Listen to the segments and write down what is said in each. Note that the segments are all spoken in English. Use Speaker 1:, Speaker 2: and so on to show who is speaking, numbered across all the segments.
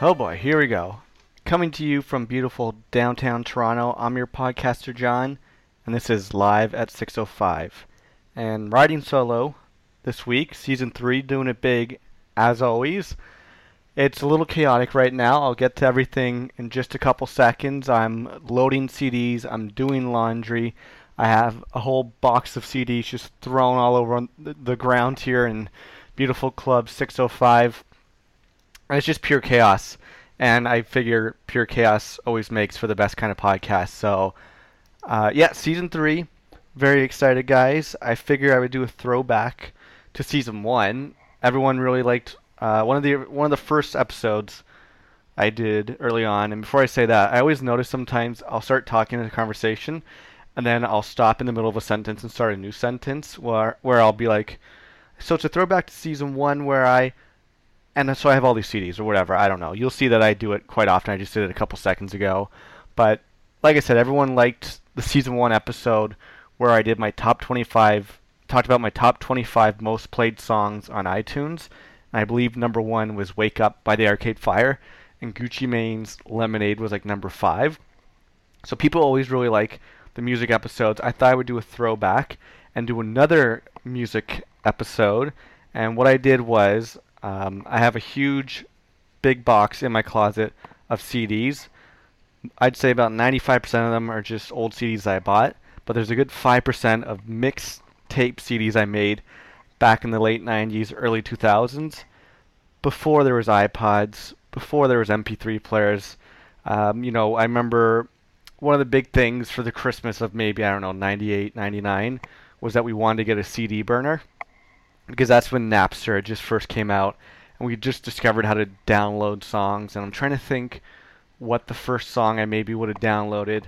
Speaker 1: Oh boy, here we go. Coming to you from beautiful downtown Toronto, I'm your podcaster John, and this is Live at 605. And riding solo this week, season 3, doing it big as always. It's a little chaotic right now. I'll get to everything in just a couple seconds. I'm loading CDs, I'm doing laundry. I have a whole box of CDs just thrown all over the ground here in beautiful Club 605. It's just pure chaos. And I figure pure chaos always makes for the best kind of podcast. So, uh, yeah, season three. Very excited, guys. I figure I would do a throwback to season one. Everyone really liked uh, one of the one of the first episodes I did early on. And before I say that, I always notice sometimes I'll start talking in a conversation, and then I'll stop in the middle of a sentence and start a new sentence where where I'll be like, so it's a throwback to season one where I, and so I have all these CDs or whatever. I don't know. You'll see that I do it quite often. I just did it a couple seconds ago, but like I said, everyone liked the season one episode where I did my top 25, talked about my top 25 most played songs on iTunes. And I believe number one was "Wake Up" by the Arcade Fire, and Gucci Mane's "Lemonade" was like number five. So people always really like the music episodes, I thought I would do a throwback and do another music episode. And what I did was um, I have a huge, big box in my closet of CDs. I'd say about 95% of them are just old CDs I bought, but there's a good 5% of mixed tape CDs I made back in the late 90s, early 2000s, before there was iPods, before there was MP3 players. Um, you know, I remember one of the big things for the Christmas of maybe, I don't know, 98, 99 was that we wanted to get a CD burner because that's when Napster just first came out and we just discovered how to download songs and I'm trying to think what the first song I maybe would have downloaded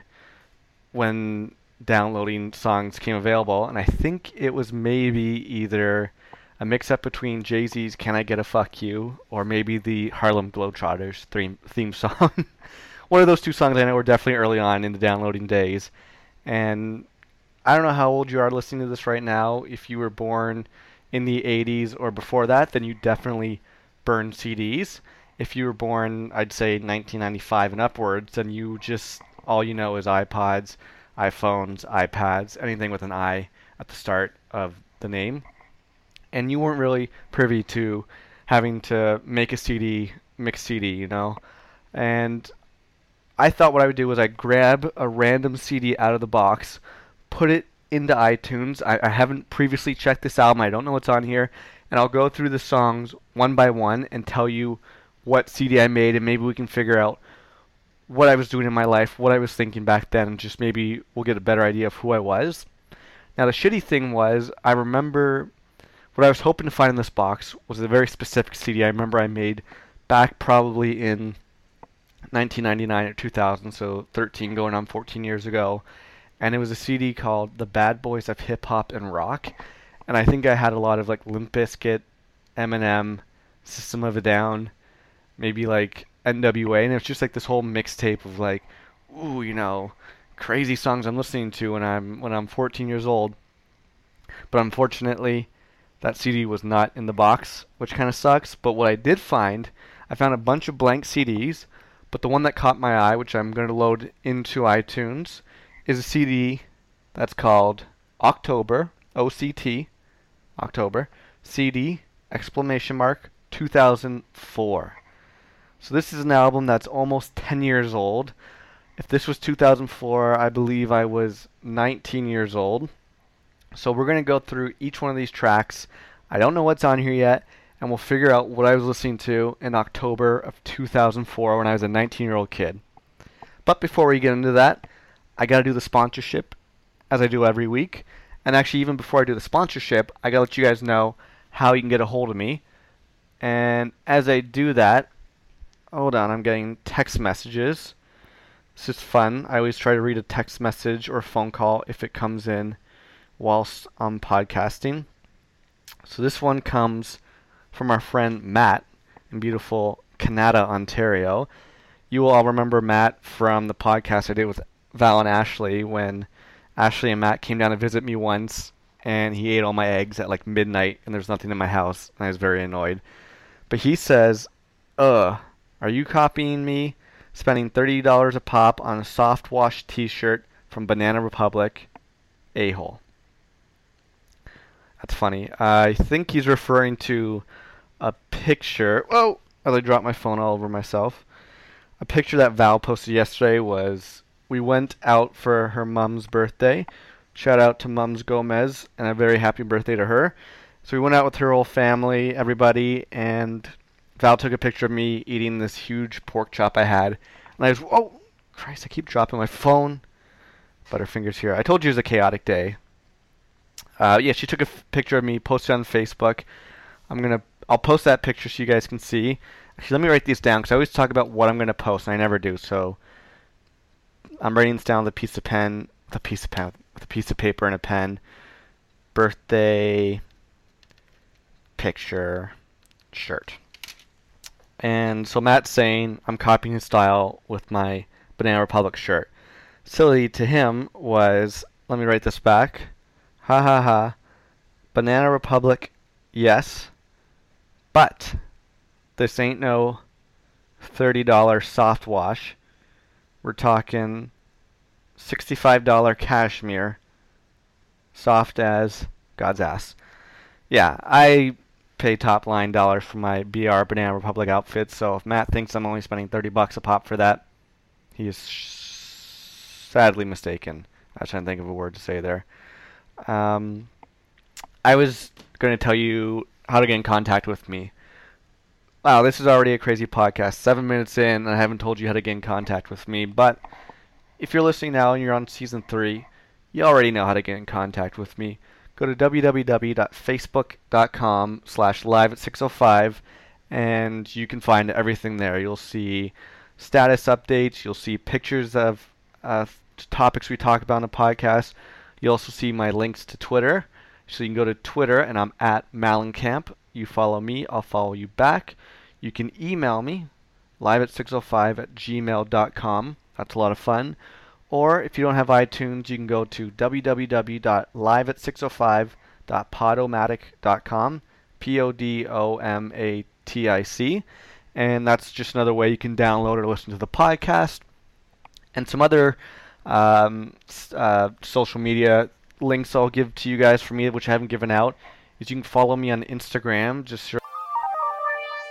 Speaker 1: when downloading songs came available and I think it was maybe either a mix up between Jay-Z's Can I Get a Fuck You or maybe the Harlem Globetrotters theme theme song one of those two songs I know were definitely early on in the downloading days. And I don't know how old you are listening to this right now. If you were born in the 80s or before that, then you definitely burned CDs. If you were born, I'd say 1995 and upwards, then you just all you know is iPods, iPhones, iPads, anything with an i at the start of the name. And you weren't really privy to having to make a CD, mix CD, you know. And I thought what I would do was I'd grab a random CD out of the box, put it into iTunes. I, I haven't previously checked this album. I don't know what's on here, and I'll go through the songs one by one and tell you what CD I made, and maybe we can figure out what I was doing in my life, what I was thinking back then, and just maybe we'll get a better idea of who I was. Now the shitty thing was I remember what I was hoping to find in this box was a very specific CD I remember I made back probably in 1999 or 2000, so 13 going on 14 years ago, and it was a CD called "The Bad Boys of Hip Hop and Rock," and I think I had a lot of like Limp Bizkit, Eminem, System of a Down, maybe like NWA, and it was just like this whole mixtape of like, ooh, you know, crazy songs I'm listening to when I'm when I'm 14 years old. But unfortunately, that CD was not in the box, which kind of sucks. But what I did find, I found a bunch of blank CDs but the one that caught my eye, which I'm going to load into iTunes, is a CD that's called October, O-C-T, October, CD, exclamation mark, 2004. So this is an album that's almost 10 years old. If this was 2004, I believe I was 19 years old. So we're going to go through each one of these tracks. I don't know what's on here yet, and we'll figure out what I was listening to in October of 2004 when I was a 19 year old kid. But before we get into that, I got to do the sponsorship as I do every week. And actually, even before I do the sponsorship, I got to let you guys know how you can get a hold of me. And as I do that, hold on, I'm getting text messages. This is fun. I always try to read a text message or phone call if it comes in whilst I'm podcasting. So this one comes from our friend Matt in beautiful Canada, Ontario. You will all remember Matt from the podcast I did with Val and Ashley when Ashley and Matt came down to visit me once and he ate all my eggs at like midnight and there's nothing in my house and I was very annoyed. But he says, "Ugh, Are you copying me? Spending $30 a pop on a soft wash t shirt from Banana Republic? A hole. That's funny. I think he's referring to a picture. Whoa! I dropped my phone all over myself. A picture that Val posted yesterday was we went out for her mom's birthday. Shout out to Mums Gomez and a very happy birthday to her. So we went out with her whole family, everybody, and Val took a picture of me eating this huge pork chop I had. And I was, oh, Christ, I keep dropping my phone. Butterfingers here. I told you it was a chaotic day. Uh, yeah, she took a f- picture of me, posted on Facebook. I'm gonna, I'll post that picture so you guys can see. Actually, let me write these down because I always talk about what I'm gonna post, and I never do. So I'm writing this down with a piece of pen, with a piece of pen, with a piece of paper and a pen. Birthday picture shirt. And so Matt's saying I'm copying his style with my Banana Republic shirt. Silly to him was, let me write this back. Ha ha ha. Banana Republic, yes. But this ain't no $30 soft wash. We're talking $65 cashmere. Soft as God's ass. Yeah, I pay top line dollars for my BR Banana Republic outfits, so if Matt thinks I'm only spending 30 bucks a pop for that, he is sadly mistaken. I was trying to think of a word to say there. Um, I was going to tell you how to get in contact with me. Wow, this is already a crazy podcast. Seven minutes in, I haven't told you how to get in contact with me. But if you're listening now and you're on season three, you already know how to get in contact with me. Go to www.facebook.com slash live at 605, and you can find everything there. You'll see status updates. You'll see pictures of uh, topics we talk about in the podcast. You'll also see my links to Twitter. So you can go to Twitter, and I'm at Malencamp. You follow me, I'll follow you back. You can email me, live at 605 at gmail.com. That's a lot of fun. Or if you don't have iTunes, you can go to www.liveat605.podomatic.com, P O D O M A T I C. And that's just another way you can download or listen to the podcast. And some other um, uh, social media links I'll give to you guys for me, which I haven't given out, is you can follow me on Instagram. Just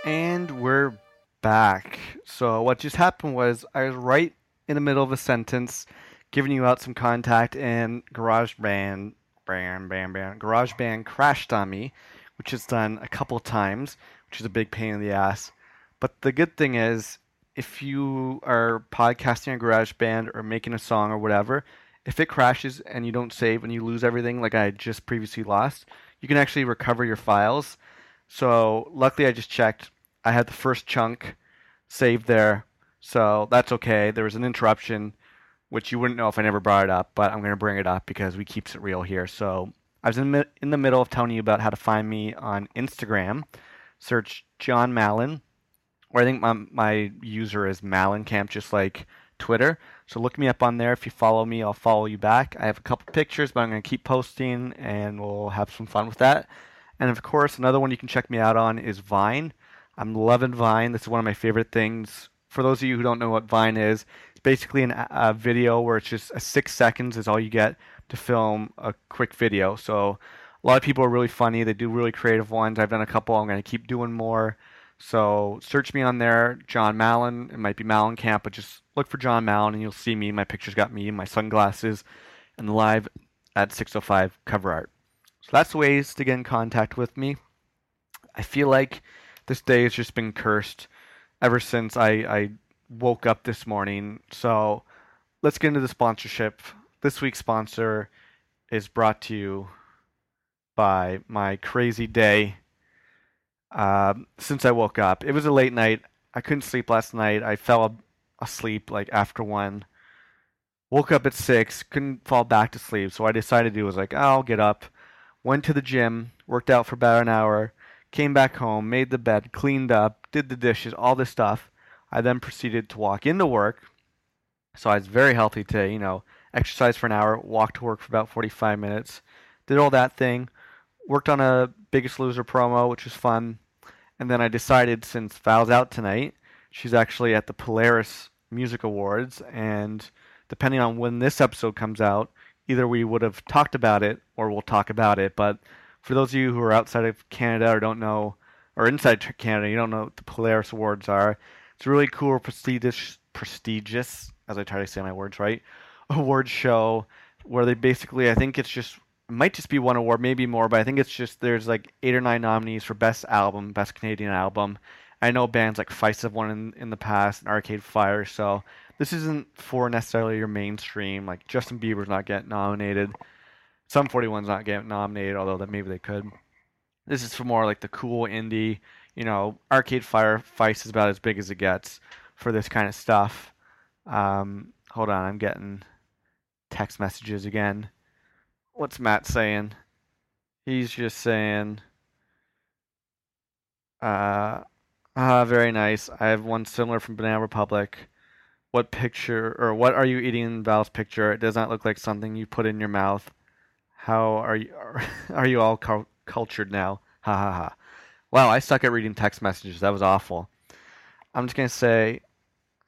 Speaker 1: and we're back. So what just happened was I was right in the middle of a sentence, giving you out some contact, and GarageBand, bam, bam, bam, GarageBand crashed on me, which is done a couple times, which is a big pain in the ass. But the good thing is, if you are podcasting on GarageBand or making a song or whatever, if it crashes and you don't save and you lose everything like I just previously lost, you can actually recover your files. So luckily I just checked. I had the first chunk saved there. So that's okay. There was an interruption, which you wouldn't know if I never brought it up, but I'm going to bring it up because we keeps it real here. So I was in, in the middle of telling you about how to find me on Instagram. Search John Mallon, or I think my, my user is Malencamp, just like Twitter. So look me up on there. If you follow me, I'll follow you back. I have a couple pictures, but I'm going to keep posting and we'll have some fun with that. And of course, another one you can check me out on is Vine. I'm loving Vine. This is one of my favorite things. For those of you who don't know what Vine is, it's basically an, a video where it's just six seconds is all you get to film a quick video. So a lot of people are really funny. They do really creative ones. I've done a couple. I'm going to keep doing more. So search me on there, John Mallon. It might be Mallon Camp, but just look for John Mallon and you'll see me. My picture's got me, my sunglasses, and the live at 605 cover art. So that's ways to get in contact with me. I feel like this day has just been cursed ever since I, I woke up this morning. So let's get into the sponsorship. This week's sponsor is brought to you by my crazy day um, since I woke up. It was a late night. I couldn't sleep last night. I fell asleep like after one. Woke up at six, couldn't fall back to sleep. So I decided to do was like, oh, I'll get up. Went to the gym, worked out for about an hour, came back home, made the bed, cleaned up, did the dishes, all this stuff. I then proceeded to walk into work. So I was very healthy today, you know, exercise for an hour, walked to work for about 45 minutes, did all that thing, worked on a Biggest Loser promo, which was fun. And then I decided, since Val's out tonight, She's actually at the Polaris Music Awards, and depending on when this episode comes out, either we would have talked about it or we'll talk about it. But for those of you who are outside of Canada or don't know, or inside Canada, you don't know what the Polaris Awards are. It's a really cool, prestigious, prestigious, as I try to say my words right, award show where they basically, I think it's just might just be one award, maybe more, but I think it's just there's like eight or nine nominees for best album, best Canadian album. I know bands like Feist have won in, in the past and Arcade Fire, so this isn't for necessarily your mainstream. Like Justin Bieber's not getting nominated. Sum 41's not getting nominated, although that maybe they could. This is for more like the cool indie, you know, Arcade Fire Feist is about as big as it gets for this kind of stuff. Um, hold on, I'm getting text messages again what's Matt saying? He's just saying, uh, ah, very nice. I have one similar from Banana Republic. What picture or what are you eating in Val's picture? It does not look like something you put in your mouth. How are you? Are, are you all cu- cultured now? Ha ha ha. Wow, I suck at reading text messages. That was awful. I'm just gonna say,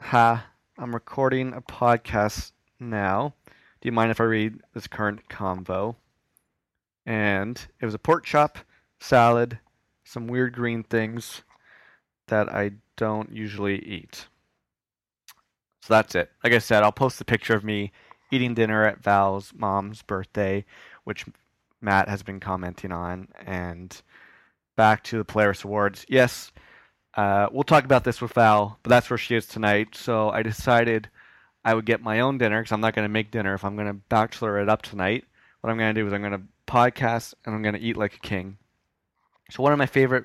Speaker 1: ha. I'm recording a podcast now. Do you mind if I read this current convo? And it was a pork chop, salad, some weird green things that I don't usually eat. So that's it. Like I said, I'll post a picture of me eating dinner at Val's mom's birthday, which Matt has been commenting on. And back to the Polaris Awards. Yes, uh, we'll talk about this with Val, but that's where she is tonight. So I decided I would get my own dinner because I'm not going to make dinner if I'm going to bachelor it up tonight. What I'm going to do is I'm going to podcast and I'm going to eat like a king. So one of my favorite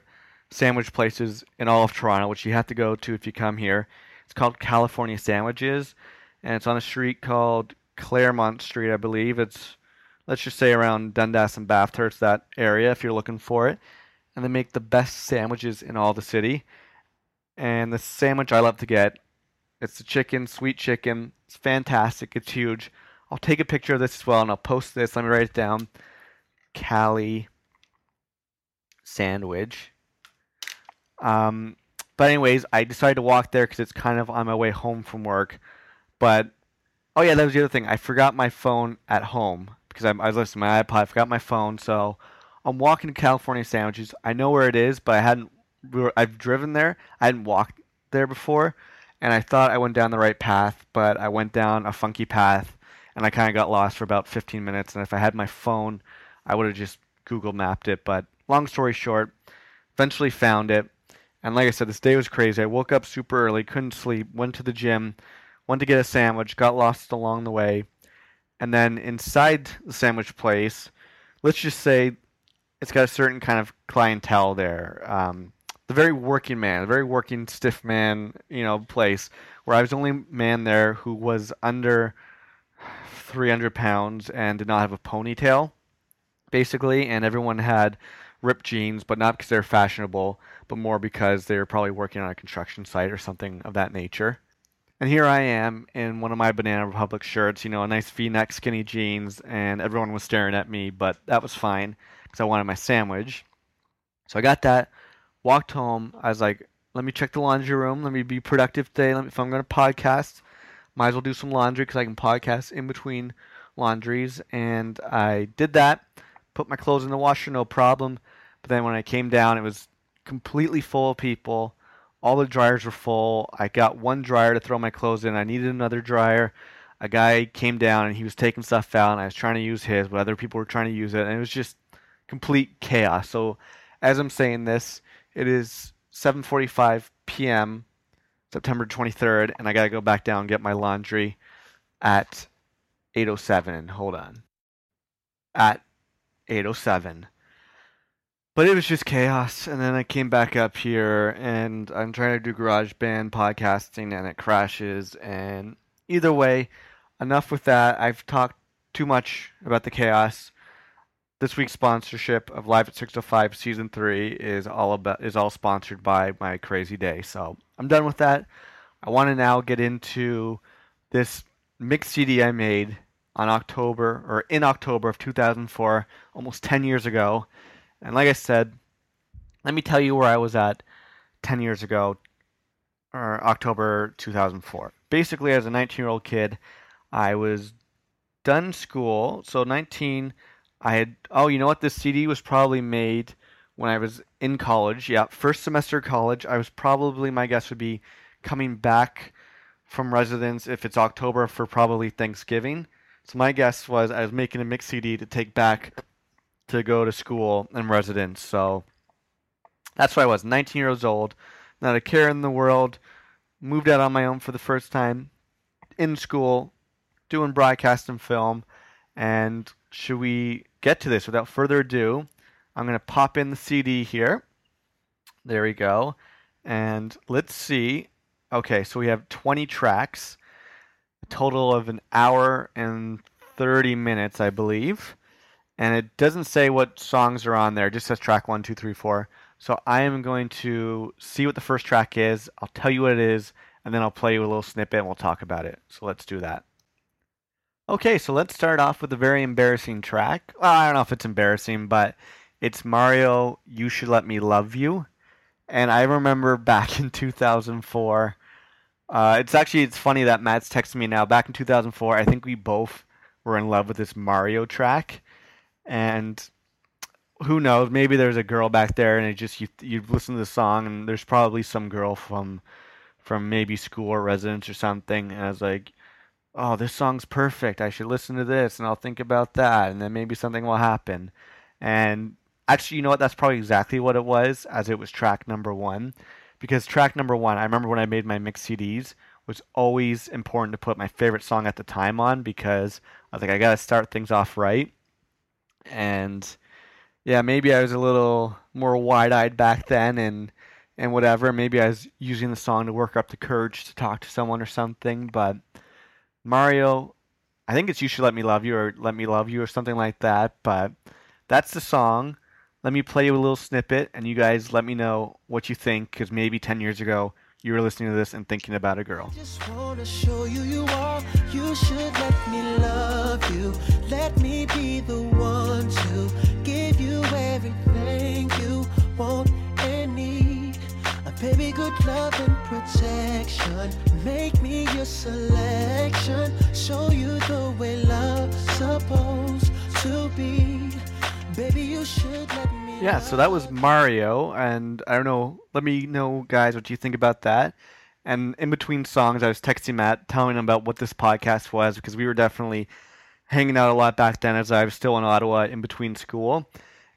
Speaker 1: sandwich places in all of Toronto, which you have to go to if you come here, it's called California Sandwiches, and it's on a street called Claremont Street, I believe. It's let's just say around Dundas and Bathurst, that area, if you're looking for it. And they make the best sandwiches in all the city. And the sandwich I love to get it's the chicken, sweet chicken. It's fantastic. It's huge. I'll take a picture of this as well and I'll post this. Let me write it down. Cali sandwich. Um, but anyways, I decided to walk there because it's kind of on my way home from work. But oh yeah, that was the other thing. I forgot my phone at home because I, I was listening to my iPod. I forgot my phone, so I'm walking to California Sandwiches. I know where it is, but I hadn't. I've driven there. I hadn't walked there before, and I thought I went down the right path, but I went down a funky path, and I kind of got lost for about 15 minutes. And if I had my phone, I would have just Google mapped it. But long story short, eventually found it. And like I said, this day was crazy. I woke up super early, couldn't sleep, went to the gym, went to get a sandwich, got lost along the way. And then inside the sandwich place, let's just say it's got a certain kind of clientele there. Um, the very working man, the very working stiff man, you know, place where I was the only man there who was under 300 pounds and did not have a ponytail, basically, and everyone had ripped jeans, but not because they're fashionable, but more because they were probably working on a construction site or something of that nature. And here I am in one of my Banana Republic shirts, you know, a nice V-neck skinny jeans, and everyone was staring at me, but that was fine because I wanted my sandwich. So I got that walked home. I was like, let me check the laundry room. Let me be productive today. Me, if I'm going to podcast, might as well do some laundry because I can podcast in between laundries. And I did that. Put my clothes in the washer, no problem. But then when I came down, it was completely full of people. All the dryers were full. I got one dryer to throw my clothes in. I needed another dryer. A guy came down and he was taking stuff out, and I was trying to use his, but other people were trying to use it, and it was just complete chaos. So, as I'm saying this, it is 7:45 p.m. September 23rd, and I gotta go back down and get my laundry at 8:07. Hold on. At 8:07. But it was just chaos, and then I came back up here, and I'm trying to do GarageBand podcasting, and it crashes. And either way, enough with that. I've talked too much about the chaos this week's sponsorship of Live at 605 season 3 is all about is all sponsored by my crazy day. So, I'm done with that. I want to now get into this mix CD I made on October or in October of 2004, almost 10 years ago. And like I said, let me tell you where I was at 10 years ago. or October 2004. Basically, as a 19 year old kid, I was done school. So 19, I had. Oh, you know what? This CD was probably made when I was in college. Yeah, first semester of college. I was probably my guess would be coming back from residence if it's October for probably Thanksgiving. So my guess was I was making a mix CD to take back to go to school and residence. So that's why I was 19 years old, not a care in the world, moved out on my own for the first time in school, doing broadcast and film. And should we get to this without further ado? I'm going to pop in the CD here. There we go. And let's see. Okay, so we have 20 tracks, a total of an hour and 30 minutes, I believe. And it doesn't say what songs are on there, it just says track one, two, three, four. So I am going to see what the first track is. I'll tell you what it is, and then I'll play you a little snippet and we'll talk about it. So let's do that. Okay, so let's start off with a very embarrassing track. Well, I don't know if it's embarrassing, but it's Mario, You Should Let Me Love You. And I remember back in 2004, uh, it's actually it's funny that Matt's texting me now. Back in 2004, I think we both were in love with this Mario track, and who knows? Maybe there's a girl back there, and it just you you listen to the song, and there's probably some girl from from maybe school or residence or something, and I was like, oh, this song's perfect. I should listen to this, and I'll think about that, and then maybe something will happen. And actually, you know what? That's probably exactly what it was, as it was track number one. Because track number one, I remember when I made my mix CDs, was always important to put my favorite song at the time on because I was like, I gotta start things off right. And yeah, maybe I was a little more wide eyed back then and and whatever. Maybe I was using the song to work up the courage to talk to someone or something. But Mario, I think it's You Should Let Me Love You or Let Me Love You or something like that. But that's the song. Let me play you a little snippet and you guys let me know what you think because maybe 10 years ago you were listening to this and thinking about a girl.
Speaker 2: You you. You should let me love you. Let me be the one to baby, good love and protection. Make me your selection. Show you the way love's supposed to be. Baby, you should let me.
Speaker 1: Yeah, so that was Mario, and I don't know. Let me know, guys, what you think about that. And in between songs, I was texting Matt, telling him about what this podcast was because we were definitely hanging out a lot back then, as I was still in Ottawa in between school.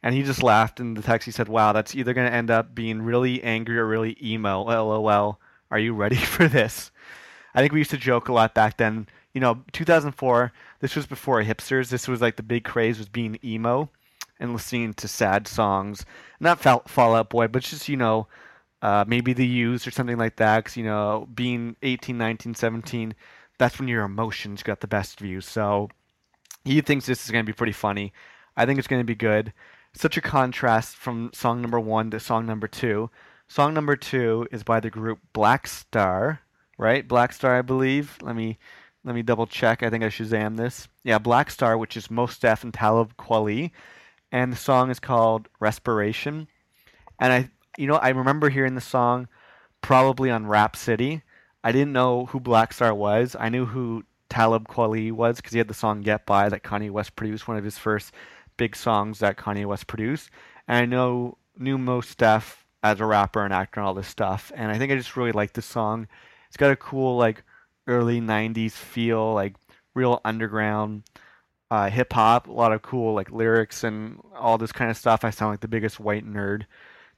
Speaker 1: And he just laughed in the text. He said, "Wow, that's either going to end up being really angry or really emo." LOL. Are you ready for this? I think we used to joke a lot back then. You know, 2004. This was before hipsters. This was like the big craze was being emo and listening to sad songs. Not Fall Out Boy, but just, you know, uh, maybe The Used or something like that. Because, you know, being 18, 19, 17, that's when your emotions got the best view. So he thinks this is going to be pretty funny. I think it's going to be good. Such a contrast from song number one to song number two. Song number two is by the group Black Star, right? Black Star, I believe. Let me let me double check. I think I Shazam this. Yeah, Black Star, which is Mos Def and Talib Kweli and the song is called Respiration. And I, you know, I remember hearing the song probably on Rap City. I didn't know who Black Star was. I knew who Talib Kweli was because he had the song Get By that Kanye West produced, one of his first big songs that Kanye West produced. And I know knew Mos Def as a rapper and actor and all this stuff. And I think I just really like this song. It's got a cool like early '90s feel, like real underground uh, hip hop, a lot of cool like lyrics and all this kind of stuff. I sound like the biggest white nerd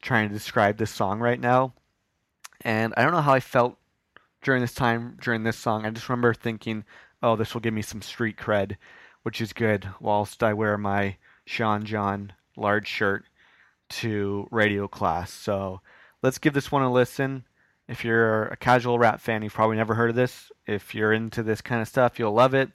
Speaker 1: trying to describe this song right now. And I don't know how I felt during this time during this song. I just remember thinking, "Oh, this will give me some street cred," which is good. Whilst I wear my Sean John large shirt to radio class. So let's give this one a listen. If you're a casual rap fan, you've probably never heard of this. If you're into this kind of stuff, you'll love it.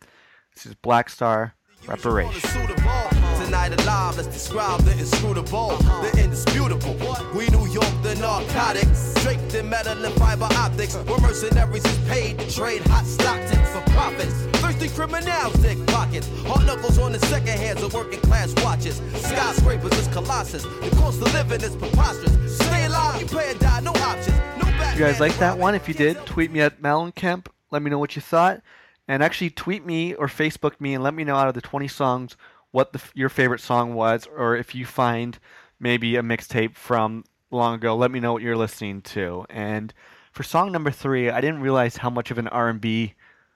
Speaker 1: This is Black Star Respiration.
Speaker 3: Tonight alive, let's describe the inscrutable, the indisputable. We New York, the narcotics, draped in metal and fiber optics. Where mercenaries is paid to trade hot Stockton for profits. Thirsty criminals dig pockets. Hard knuckles on the second hands of working class watches. Skyscrapers is colossus. The cost of living is preposterous. Stay alive, you pay or die, no options. No
Speaker 1: you guys like that one. If you did, tweet me at Malencamp. Let me know what you thought. And actually, tweet me or Facebook me and let me know out of the 20 songs what the, your favorite song was, or if you find maybe a mixtape from long ago, let me know what you're listening to. And for song number three, I didn't realize how much of an R&B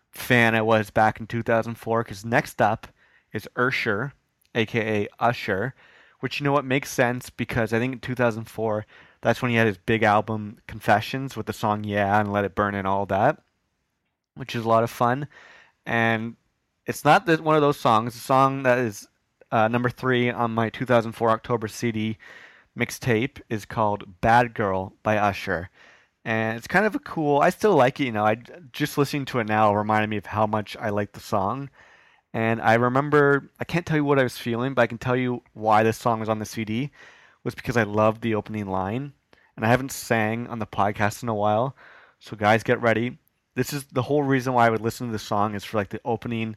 Speaker 1: fan I was back in 2004. Because next up is Usher, aka Usher, which you know what makes sense because I think in 2004 that's when he had his big album Confessions with the song Yeah and Let It Burn and all that, which is a lot of fun. And it's not one of those songs. It's a song that is uh, number three on my 2004 October CD mixtape is called Bad Girl by Usher. And it's kind of a cool, I still like it, you know. I just listening to it now reminded me of how much I like the song. And I remember, I can't tell you what I was feeling, but I can tell you why this song was on the CD. Was because I loved the opening line. And I haven't sang on the podcast in a while. So, guys, get ready. This is the whole reason why I would listen to this song is for like the opening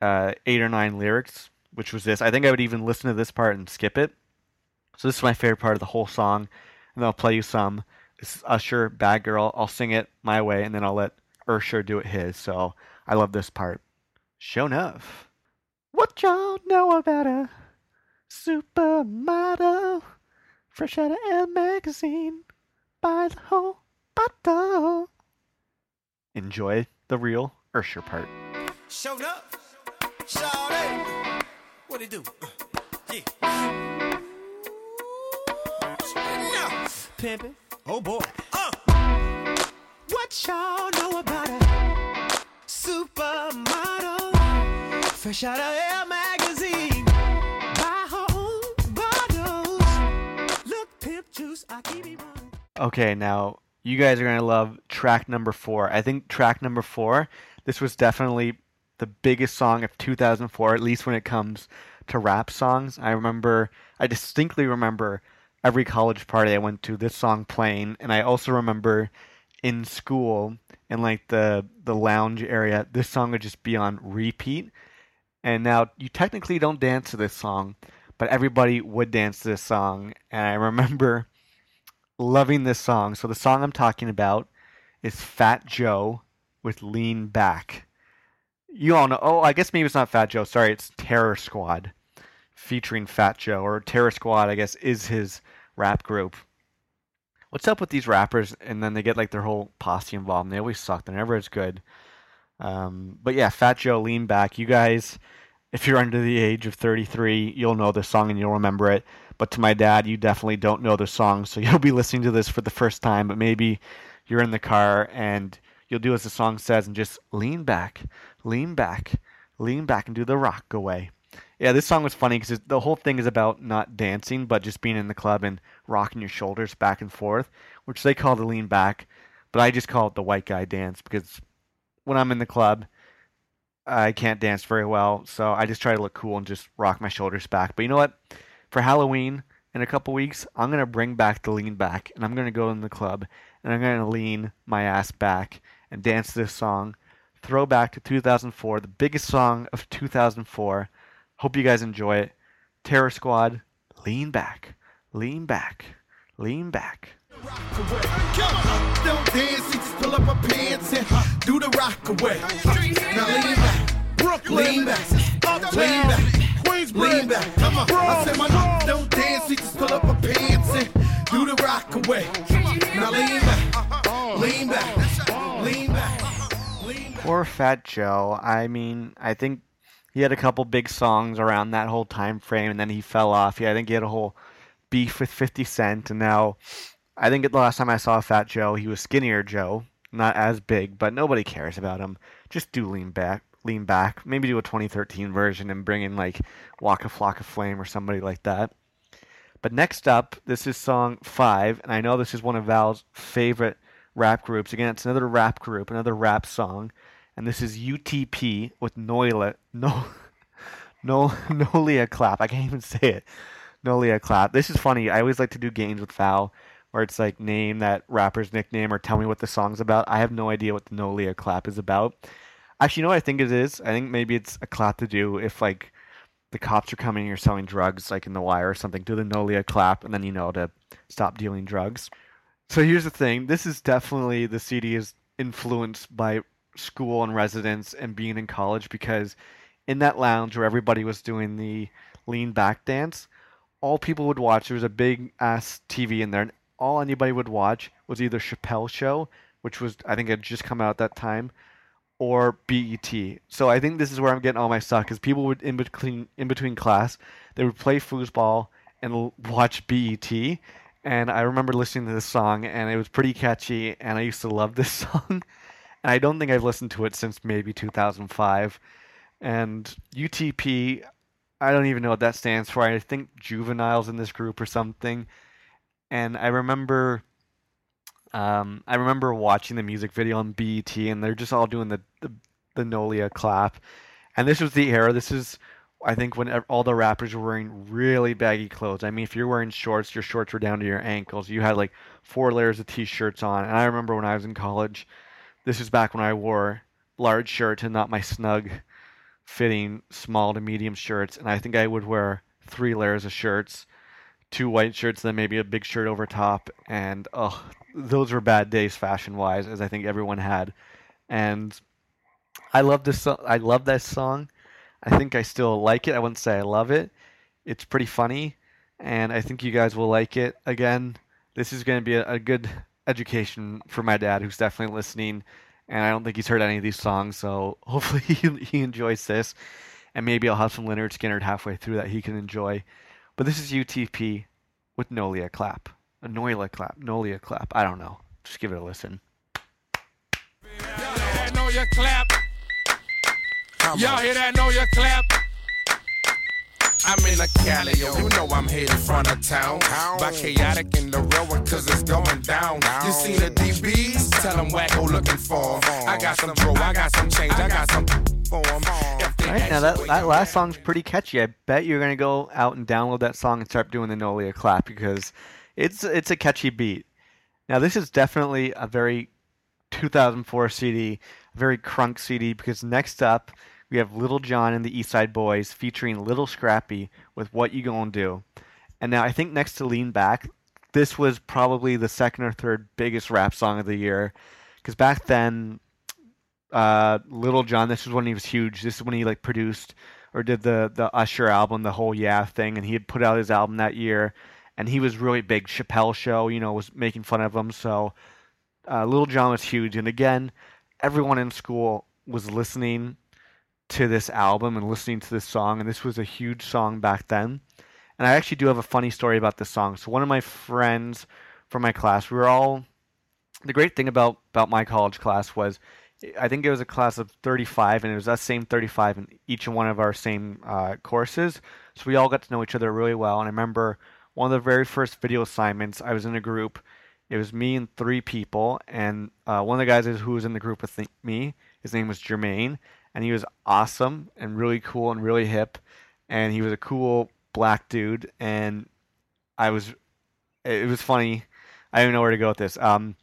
Speaker 1: uh, eight or nine lyrics, which was this. I think I would even listen to this part and skip it. So, this is my favorite part of the whole song. And I'll play you some. This is Usher, Bad Girl. I'll sing it my way, and then I'll let Usher do it his. So, I love this part. Show enough. What y'all know about a supermodel? Fresh out of Elle magazine by the whole bottle. Enjoy the real Usher part.
Speaker 3: Showed up. Shout What it do? Yeah. Yeah. Pimpin'. Oh boy. Uh. What y'all know about a supermodel? Fresh out of Elle magazine. Buy her own bottles. Look, pimp juice, I keep it running.
Speaker 1: Okay, now you guys are gonna love track number four. I think track number four. This was definitely the biggest song of 2004, at least when it comes to rap songs. I remember, I distinctly remember every college party I went to, this song playing, and I also remember in school in like the the lounge area, this song would just be on repeat. And now you technically don't dance to this song, but everybody would dance to this song, and I remember loving this song. So the song I'm talking about is Fat Joe with Lean Back. You all know. Oh, I guess maybe it's not Fat Joe. Sorry, it's Terror Squad featuring Fat Joe, or Terror Squad, I guess, is his rap group. What's up with these rappers? And then they get like their whole posse involved, and they always suck. They're never as good. Um, but yeah, Fat Joe, Lean Back. You guys, if you're under the age of 33, you'll know this song and you'll remember it. But to my dad, you definitely don't know the song, so you'll be listening to this for the first time. But maybe you're in the car and you'll do as the song says and just lean back, lean back, lean back, and do the rock away. Yeah, this song was funny because the whole thing is about not dancing, but just being in the club and rocking your shoulders back and forth, which they call the lean back, but I just call it the white guy dance because when I'm in the club, I can't dance very well, so I just try to look cool and just rock my shoulders back. But you know what? For Halloween in a couple weeks, I'm gonna bring back the lean back, and I'm gonna go in the club and I'm gonna lean my ass back and dance this song. Throwback to 2004, the biggest song of 2004. Hope you guys enjoy it. Terror Squad, lean back, lean back, lean back.
Speaker 4: Don't dance, he just pull up her pants and do the rock away. Now lean back,
Speaker 5: Brooklyn,
Speaker 4: lean back,
Speaker 5: Uptown,
Speaker 4: lean back,
Speaker 5: Queensbridge,
Speaker 4: lean back. Come on, I said my
Speaker 5: Bronx,
Speaker 4: don't dance, he just pull up her pants and do the rock away. Now lean back, uh-huh. lean back, lean
Speaker 1: Poor Fat Joe. I mean, I think he had a couple big songs around that whole time frame, and then he fell off. Yeah, I think he had a whole beef with 50 Cent, and now I think the last time I saw Fat Joe, he was skinnier Joe, not as big, but nobody cares about him. Just do lean back, lean back. Maybe do a 2013 version and bring in like Waka Flocka Flame or somebody like that. But next up, this is song five, and I know this is one of Val's favorite rap groups. Again, it's another rap group, another rap song, and this is UTP with Noila, no, no, Nolia Clap. I can't even say it. Nolia Clap. This is funny. I always like to do games with Val, where it's like name that rapper's nickname or tell me what the song's about. I have no idea what the Nolia Clap is about. Actually, you know what I think it is? I think maybe it's a clap to do if like the cops are coming you're selling drugs, like in The Wire or something. Do the Nolia clap, and then you know to stop dealing drugs. So here's the thing. This is definitely the CD is influenced by school and residence and being in college because in that lounge where everybody was doing the lean back dance, all people would watch. There was a big ass TV in there, and all anybody would watch was either Chappelle Show, which was I think had just come out at that time, or BET. So I think this is where I'm getting all my stuff because people would in between in between class they would play foosball and watch BET. And I remember listening to this song, and it was pretty catchy, and I used to love this song. I don't think I've listened to it since maybe 2005. And UTP, I don't even know what that stands for. I think Juvenile's in this group or something. And I remember, um, I remember watching the music video on BET, and they're just all doing the the, the Nolia clap. And this was the era. This is, I think, when all the rappers were wearing really baggy clothes. I mean, if you're wearing shorts, your shorts were down to your ankles. You had like four layers of t-shirts on. And I remember when I was in college, this is back when I wore large shirts and not my snug fitting small to medium shirts. And I think I would wear three layers of shirts, two white shirts, then maybe a big shirt over top. And oh, those were bad days fashion wise, as I think everyone had. And I love this. I love that song. I think I still like it. I wouldn't say I love it. It's pretty funny, and I think you guys will like it. Again, this is going to be a, a good education for my dad, who's definitely listening. And I don't think he's heard any of these songs, so hopefully he, he enjoys this. And maybe I'll have some Lynyrd Skynyrd halfway through that he can enjoy. But this is UTP with Nolia Clap. A Nolia Clap. Nolia Clap. I don't know. Just give it a listen.
Speaker 5: that know you clap. Y'all hear that know you clap? I'm in a Cali, you know I'm headed front of town. By chaotic in the railroad, cause it's going down. You see the DBs? Tell them wacko looking for. I got some dro, I got some change, I got some they
Speaker 1: All right, now that, that last song's pretty catchy. I bet you're gonna go out and download that song and start doing the Nolia clap because it's it's a catchy beat. Now this is definitely a very 2004 CD, a very crunk CD because next up we have Lil Jon and the East Side Boyz featuring Lil Scrappy with What You Gonna Do. And now I think next to Lean Back, this was probably the second or third biggest rap song of the year because back then uh, Lil Jon. This was when he was huge. This is when he like produced or did the the Usher album, the whole Yeah thing, and he had put out his album that year, and he was really big. Chappelle Show, you know, was making fun of him. So uh, Lil Jon was huge, and again, everyone in school was listening to this album and listening to this song, and this was a huge song back then. And I actually do have a funny story about this song. So one of my friends from my class, we were all. The great thing about about my college class was I think it was a class of 35, and it was that same 35 in each one of our same uh, courses. So we all got to know each other really well. And I remember one of the very first video assignments, I was in a group. It was me and three people, and uh, one of the guys who was in the group with th- me, his name was Jermaine, and he was awesome and really cool and really hip, and he was a cool black dude, and I was, it was funny. I don't know where to go with this. Um,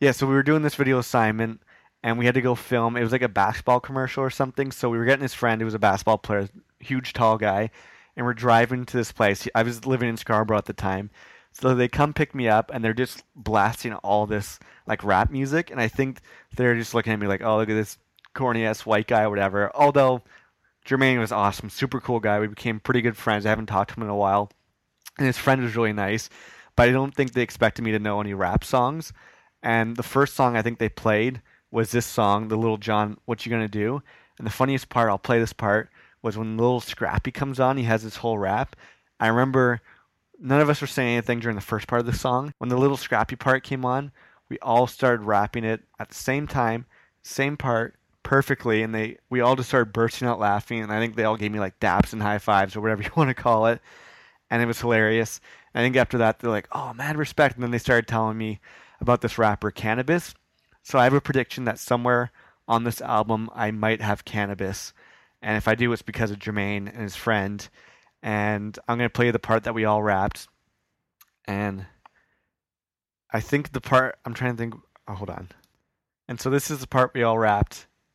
Speaker 1: yeah, so we were doing this video assignment and we had to go film. It was like a basketball commercial or something. So we were getting his friend, who was a basketball player, huge tall guy, and we're driving to this place. I was living in Scarborough at the time, so they come pick me up, and they're just blasting all this like rap music, and I think they're just looking at me like, "Oh, look at this corny ass white guy or whatever." Although Jermaine was awesome, super cool guy. We became pretty good friends. I haven't talked to him in a while, and his friend was really nice. But I don't think they expected me to know any rap songs. And the first song I think they played was this song, the Lil Jon, What You Gonna Do? And the funniest part, I'll play this part, was when Lil Scrappy comes on, he has this whole rap. I remember none of us were saying anything during the first part of the song. When the Lil Scrappy part came on, we all started rapping it at the same time, same part, perfectly, and they we all just started bursting out laughing, and I think they all gave me like daps and high fives or whatever you want to call it. And it was hilarious. I think after that they're like, Oh man, respect and then they started telling me about this rapper Canibus. So I have a prediction that somewhere on this album I might have Canibus. And if I do, it's because of Jermaine and his friend. And I'm to play the part that we all rapped. And I think the part, I'm trying to think, oh, hold on. And so this is the part we all rapped.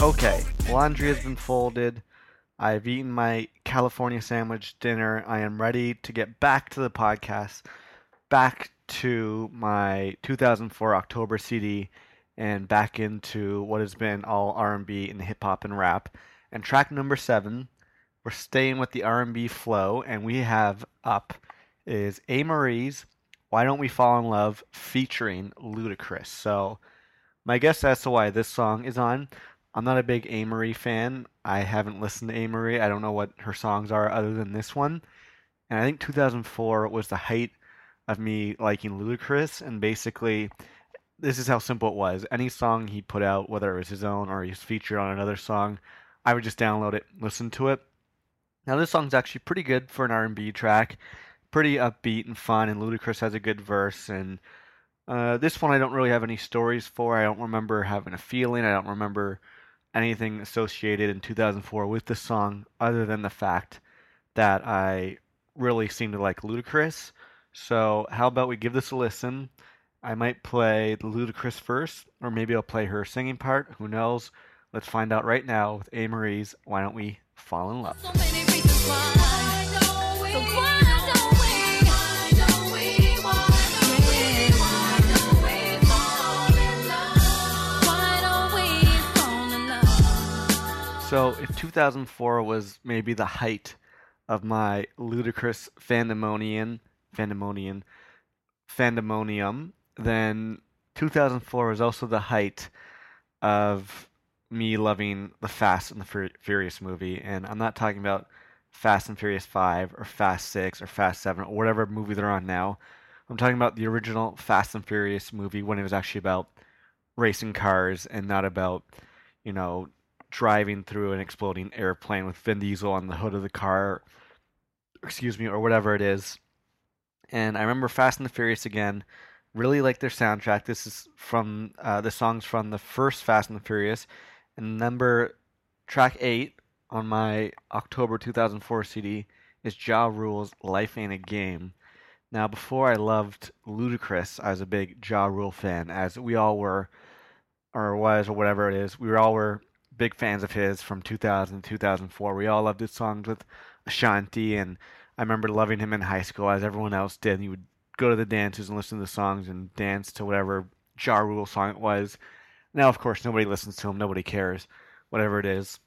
Speaker 1: Okay, laundry has been folded. I've eaten my California sandwich dinner. I am ready to get back to the podcast, back to my 2004 October CD, and back into what has been all R&B and hip hop and rap. And track number seven, we're staying with the R&B flow, and we have up is Amerie's "Why Don't We Fall in Love" featuring Ludacris. So, my guess as to why this song is on. I'm not a big Amerie fan. I haven't listened to Amerie. I don't know what her songs are other than this one. And I think 2004 was the height of me liking Ludacris. And basically, this is how simple it was. Any song he put out, whether it was his own or he's featured on another song, I would just download it, listen to it. Now this song's actually pretty good for an R&B track, pretty upbeat and fun, and Ludacris has a good verse. And uh, this one I don't really have any stories for. I don't remember having a feeling. I don't remember anything associated in 2004 with the song other than the fact that I really seem to like Ludacris. So, how about we give this a listen? I might play the Ludacris first, or maybe I'll play her singing part. Who knows? Let's find out right now with Amerie's Why Don't We Fall in Love? So So if 2004 was maybe the height of my Ludacris fandemonian, fandemonian, fandemonium, then 2004 was also the height of me loving the Fast and the Furious movie. And I'm not talking about Fast and Furious 5 or Fast 6 or Fast 7 or whatever movie they're on now. I'm talking about the original Fast and Furious movie when it was actually about racing cars and not about, you know, driving through an exploding airplane with Vin Diesel on the hood of the car, excuse me, or whatever it is. And I remember Fast and the Furious again. Really like their soundtrack. This is from uh, the songs from the first Fast and the Furious, and number track eight on my October 2004 CD is Ja Rule's "Life Ain't a Game." Now, before I loved Ludacris, I was a big Ja Rule fan, as we all were, or was, or whatever it is. We all were big fans of his from 2000 to 2004. We all loved his songs with Ashanti, and I remember loving him in high school as everyone else did. He would go to the dances and listen to the songs and dance to whatever Ja Rule song it was. Now, of course, nobody listens to him, nobody cares, whatever it is.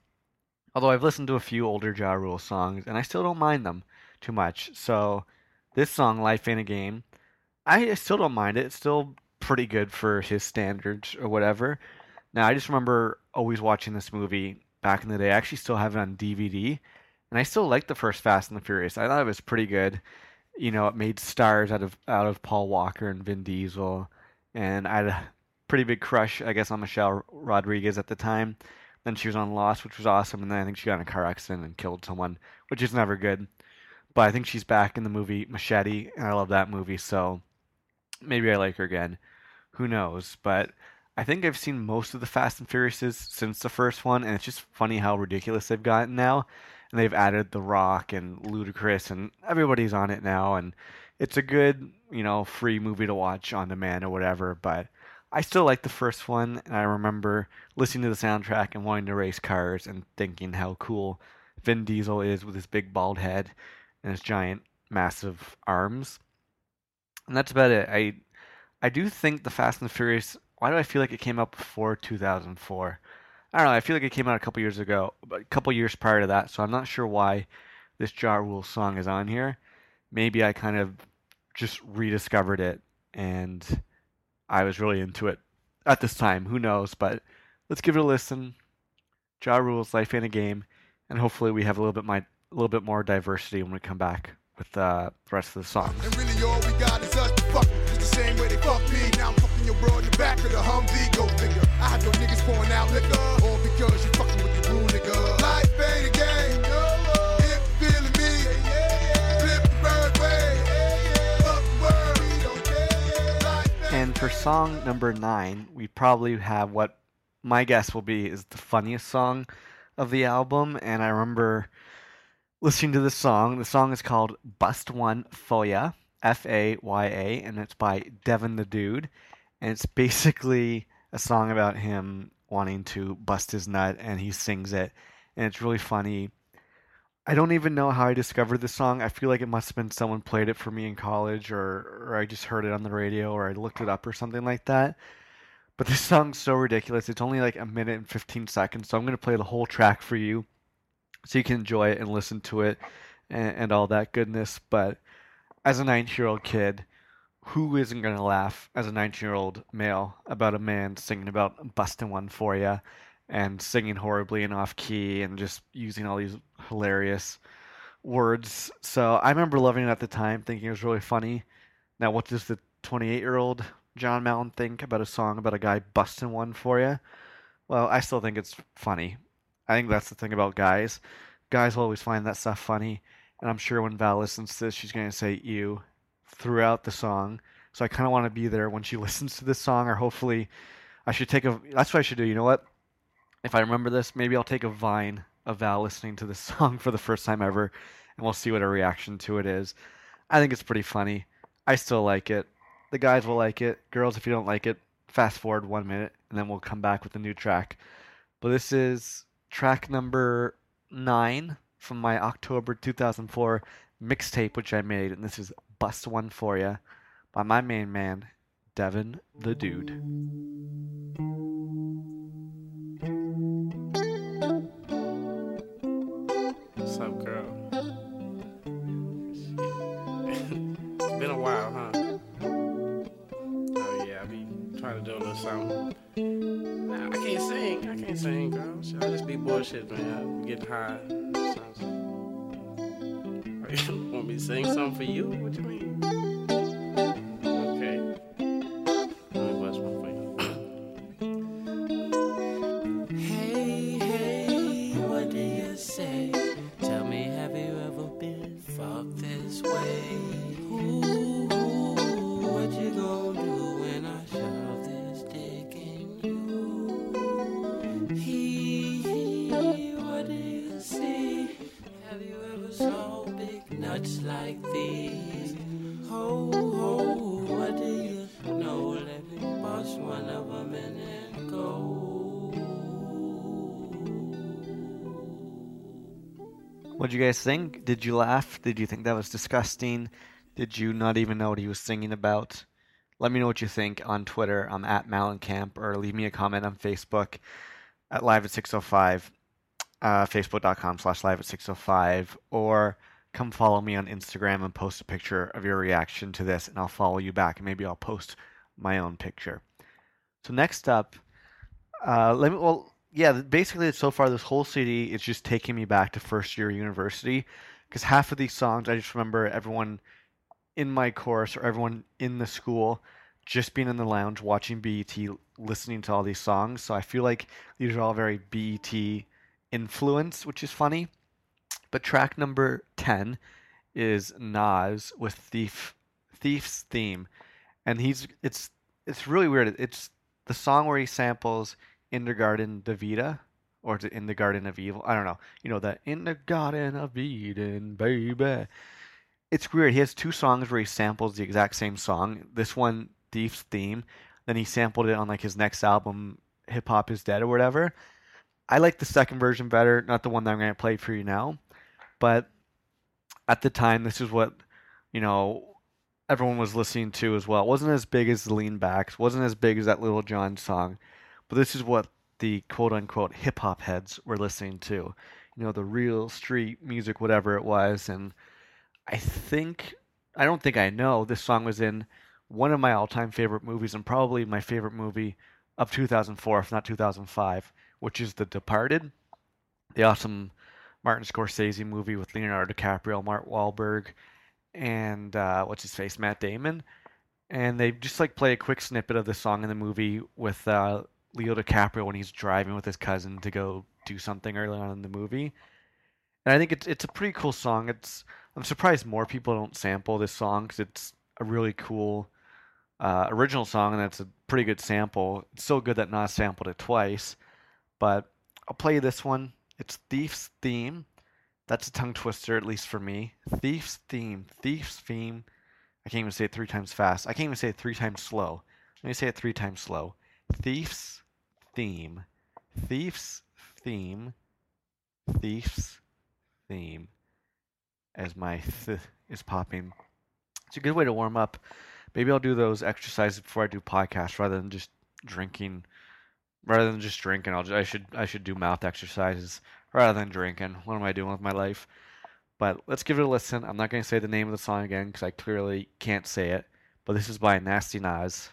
Speaker 1: Although I've listened to a few older Ja Rule songs, and I still don't mind them too much. So, this song, Life Ain't a Game, I still don't mind it. It's still pretty good for his standards or whatever. Now, I just remember always watching this movie back in the day. I actually still have it on DVD, and I still like the first Fast and the Furious. I thought it was pretty good. You know, it made stars out of out of Paul Walker and Vin Diesel, and I had a pretty big crush, I guess, on Michelle Rodriguez at the time. Then she was on Lost, which was awesome, and then I think she got in a car accident and killed someone, which is never good. But I think she's back in the movie Machete, and I love that movie, so maybe I like her again. Who knows? But I think I've seen most of the Fast and Furiouses since the first one, and it's just funny how ridiculous they've gotten now. And they've added The Rock and Ludacris, and everybody's on it now. And it's a good, you know, free movie to watch on demand or whatever. But I still like the first one, and I remember listening to the soundtrack and wanting to race cars and thinking how cool Vin Diesel is with his big bald head and his giant, massive arms. And that's about it. I I do think the Fast and the Furious why do I feel like it came out before 2004? I don't know. I feel like it came out a couple years ago, a couple years prior to that. So I'm not sure why this Ja Rule song is on here. Maybe I kind of just rediscovered it and I was really into it at this time. Who knows? But let's give it a listen. Ja Rule's Life Ain't a Game, and hopefully we have a little bit my a little bit more diversity when we come back with uh, the rest of the songs your the back of the Humvee, go figure. I niggas pouring out liquor, all because you fucking with the rule, nigga. Life ain't a game, And for song number nine, we probably have what my guess will be is the funniest song of the album. And I remember listening to this song. The song is called Bust One Foya, F A Y A, and it's by Devin the Dude. And it's basically a song about him wanting to bust his nut, and he sings it. And it's really funny. I don't even know how I discovered this song. I feel like it must have been someone played it for me in college, or, or I just heard it on the radio, or I looked it up, or something like that. But this song's so ridiculous. It's only like a minute and 15 seconds, so I'm going to play the whole track for you so you can enjoy it and listen to it and, and all that goodness. But as a nine year old kid, who isn't going to laugh as a 19 year old male about a man singing about busting one for you and singing horribly and off key and just using all these hilarious words? So I remember loving it at the time, thinking it was really funny. Now, what does the 28 year old John Mountain think about a song about a guy busting one for you? Well, I still think it's funny. I think that's the thing about guys. Guys will always find that stuff funny, and I'm sure when Val listens to this, she's going to say "you" throughout the song. So I kind of want to be there when she listens to this song, or hopefully, I should take a. That's what I should do. You know what? If I remember this, maybe I'll take a vine of Val listening to this song for the first time ever, and we'll see what her reaction to it is. I think it's pretty funny. I still like it. The guys will like it. Girls, if you don't like it, fast forward one minute, and then we'll come back with a new track. But this is track number nine from my October 2004 mixtape, which I made, and this is Bust One For Ya by my main man, Devin the Dude.
Speaker 6: What's up, girl? it's been a while, huh? Oh yeah, I be trying to do a little something. Nah, I can't sing. I can't sing, girl. I just be bullshit, man. I get high. You want me to sing something for you? What
Speaker 2: do you
Speaker 1: mean? Guys think? Did you laugh? Did you think that was disgusting? Did you not even know what he was singing about? Let me know what you think on Twitter. I'm at Malencamp, or leave me a comment on Facebook at Live at 605, uh, facebook.com slash live at 605, or come follow me on Instagram and post a picture of your reaction to this, and I'll follow you back, and maybe I'll post my own picture. So next up, uh, let me. Well, yeah. Basically, so far this whole CD is just taking me back to first year university, because half of these songs I just remember everyone in my course or everyone in the school just being in the lounge watching BET, listening to all these songs. So I feel like these are all very BET influence, which is funny. But track number ten is Nas with Thief Thief's theme, and he's it's it's really weird. It's the song where he samples "In the Garden of Vita" or is it "In the Garden of Evil"? I don't know. You know that "In the Garden of Eden, baby." It's weird. He has two songs where he samples the exact same song. This one, Thief's theme. Then he sampled it on like his next album, Hip Hop Is Dead or whatever. I like the second version better, not the one that I'm going to play for you now. But at the time, this is what you know everyone was listening to as well. It wasn't as big as the Lean Backs, wasn't as big as that Lil Jon song, but this is what the quote unquote hip hop heads were listening to. You know, the real street music, whatever it was. And I think, I don't think I know, this song was in one of my all time favorite movies and probably my favorite movie of 2004, if not 2005, which is The Departed, the awesome Martin Scorsese movie with Leonardo DiCaprio, Mark Wahlberg, and uh, what's his face, Matt Damon. And they just like play a quick snippet of the song in the movie with uh, Leo DiCaprio when he's driving with his cousin to go do something early on in the movie. And I think it's it's a pretty cool song. It's I'm surprised more people don't sample this song because it's a really cool uh, original song, and that's a pretty good sample. It's so good that Nas sampled it twice. But I'll play this one. It's Thief's Theme. That's a tongue twister, at least for me. Thief's Theme. Thief's Theme. I can't even say it three times fast. I can't even say it three times slow. Let me say it three times slow. Thief's Theme. Thief's Theme. Thief's Theme. As my th is popping. It's a good way to warm up. Maybe I'll do those exercises before I do podcasts rather than just drinking. Rather than just drinking, I'll just, I should I should do mouth exercises rather than drinking. What am I doing with my life? But let's give it a listen. I'm not going to say the name of the song again because I clearly can't say it. But this is by Nasty Nas.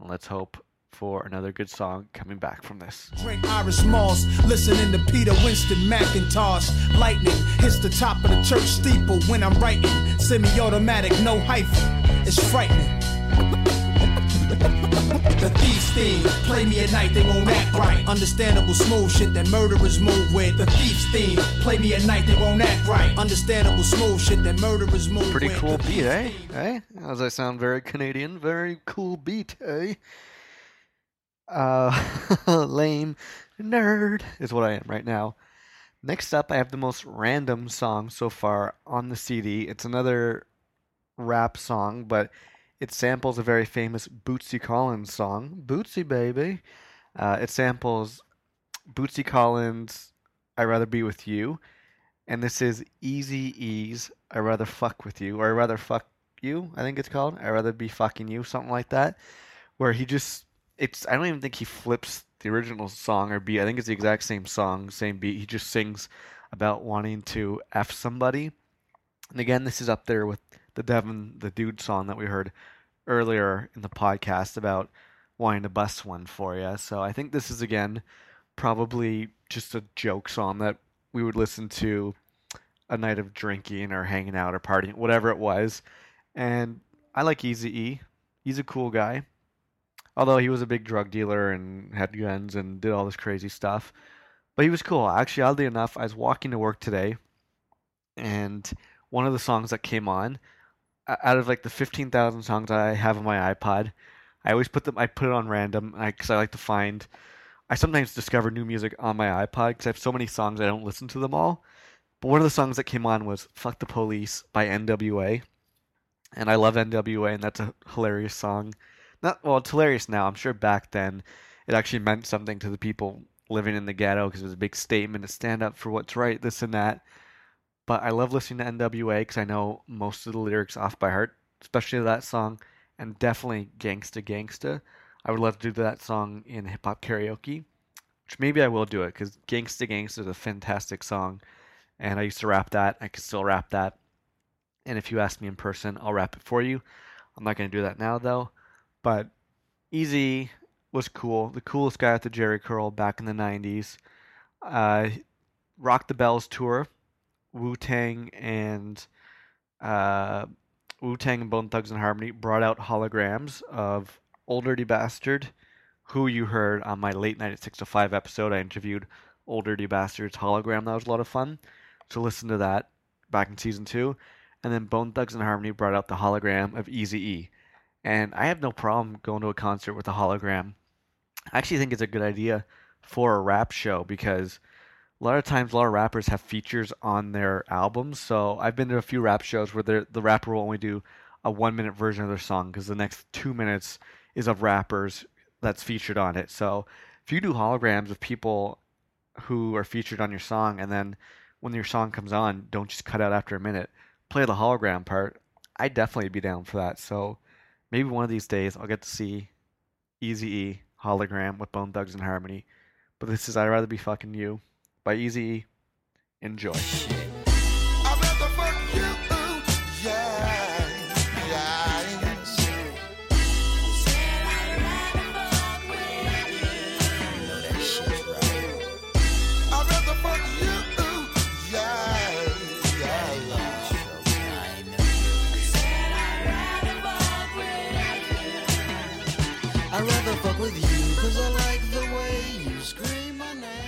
Speaker 1: And let's hope for another good song coming back from this.
Speaker 4: Drink Irish Moss, listening to Peter Winston McIntosh. Lightning hits the top of the church steeple when I'm writing. Semi automatic, no hyphen. It's frightening. The thief's theme, play me at night, they won't act right. Understandable smooth shit that murderers move with. The thief's theme, play me at night, they won't act right. Understandable smooth shit that murderers move
Speaker 1: Pretty
Speaker 4: with.
Speaker 1: cool
Speaker 4: The
Speaker 1: beat, eh? Eh? As I sound very Canadian, very cool beat, eh? Uh, lame nerd is what I am right now. Next up, I have the most random song so far on the CD. It's another rap song, but it samples a very famous Bootsy Collins song, Bootsy Baby. Uh, it samples Bootsy Collins' "I'd Rather Be with You," and this is Easy E's "I'd Rather Fuck with You," or "I'd Rather Fuck You." I think it's called. "I'd Rather Be Fucking You," something like that. Where he just, it's. I don't even think he flips the original song or beat. I think it's the exact same song, same beat. He just sings about wanting to f somebody. And again, this is up there with the Devin the Dude song that we heard earlier in the podcast about wanting to bust one for you. So I think this is again probably just a joke song that we would listen to a night of drinking or hanging out or partying, whatever it was. And I like Easy E. He's a cool guy. Although he was a big drug dealer and had guns and did all this crazy stuff. But he was cool. Actually, oddly enough, I was walking to work today and one of the songs that came on out of like the 15,000 songs I have on my iPod, I always put them I put it on random because I, like to find I sometimes discover new music on my iPod because I have so many songs I don't listen to them all. But one of the songs that came on was "Fuck the Police" by N.W.A. And I love N.W.A. and that's a hilarious song. Not well, it's hilarious now. I'm sure back then it actually meant something to the people living in the ghetto because it was a big statement to stand up for what's right, this and that. But I love listening to N.W.A. because I know most of the lyrics off by heart, especially that song, and definitely "Gangsta Gangsta." I would love to do that song in hip hop karaoke, which maybe I will do it because "Gangsta Gangsta" is a fantastic song, and I used to rap that. I can still rap that, and if you ask me in person, I'll rap it for you. I'm not going to do that now though, but Eazy was cool, the coolest guy at the Jheri Curl back in the '90s. Uh, Rock the Bells tour, Wu Tang and uh, Wu Tang and Bone Thugs and Harmony brought out holograms of Old Dirty Bastard, who you heard on my late night at 6 to 5 episode. I interviewed Old Dirty Bastard's hologram. That was a lot of fun. So listen to that back in season two. And then Bone Thugs and Harmony brought out the hologram of Easy E. And I have no problem going to a concert with a hologram. I actually think it's a good idea for a rap show because a lot of times a lot of rappers have features on their albums. So I've been to a few rap shows where the rapper will only do a one minute version of their song because the next two minutes is of rappers that's featured on it. So if you do holograms of people who are featured on your song and then when your song comes on, don't just cut out after a minute, play the hologram part, I'd definitely be down for that. So maybe one of these days I'll get to see Easy E hologram with Bone Thugs and Harmony. But this is I'd Rather Be Fucking You by Easy E. Enjoy.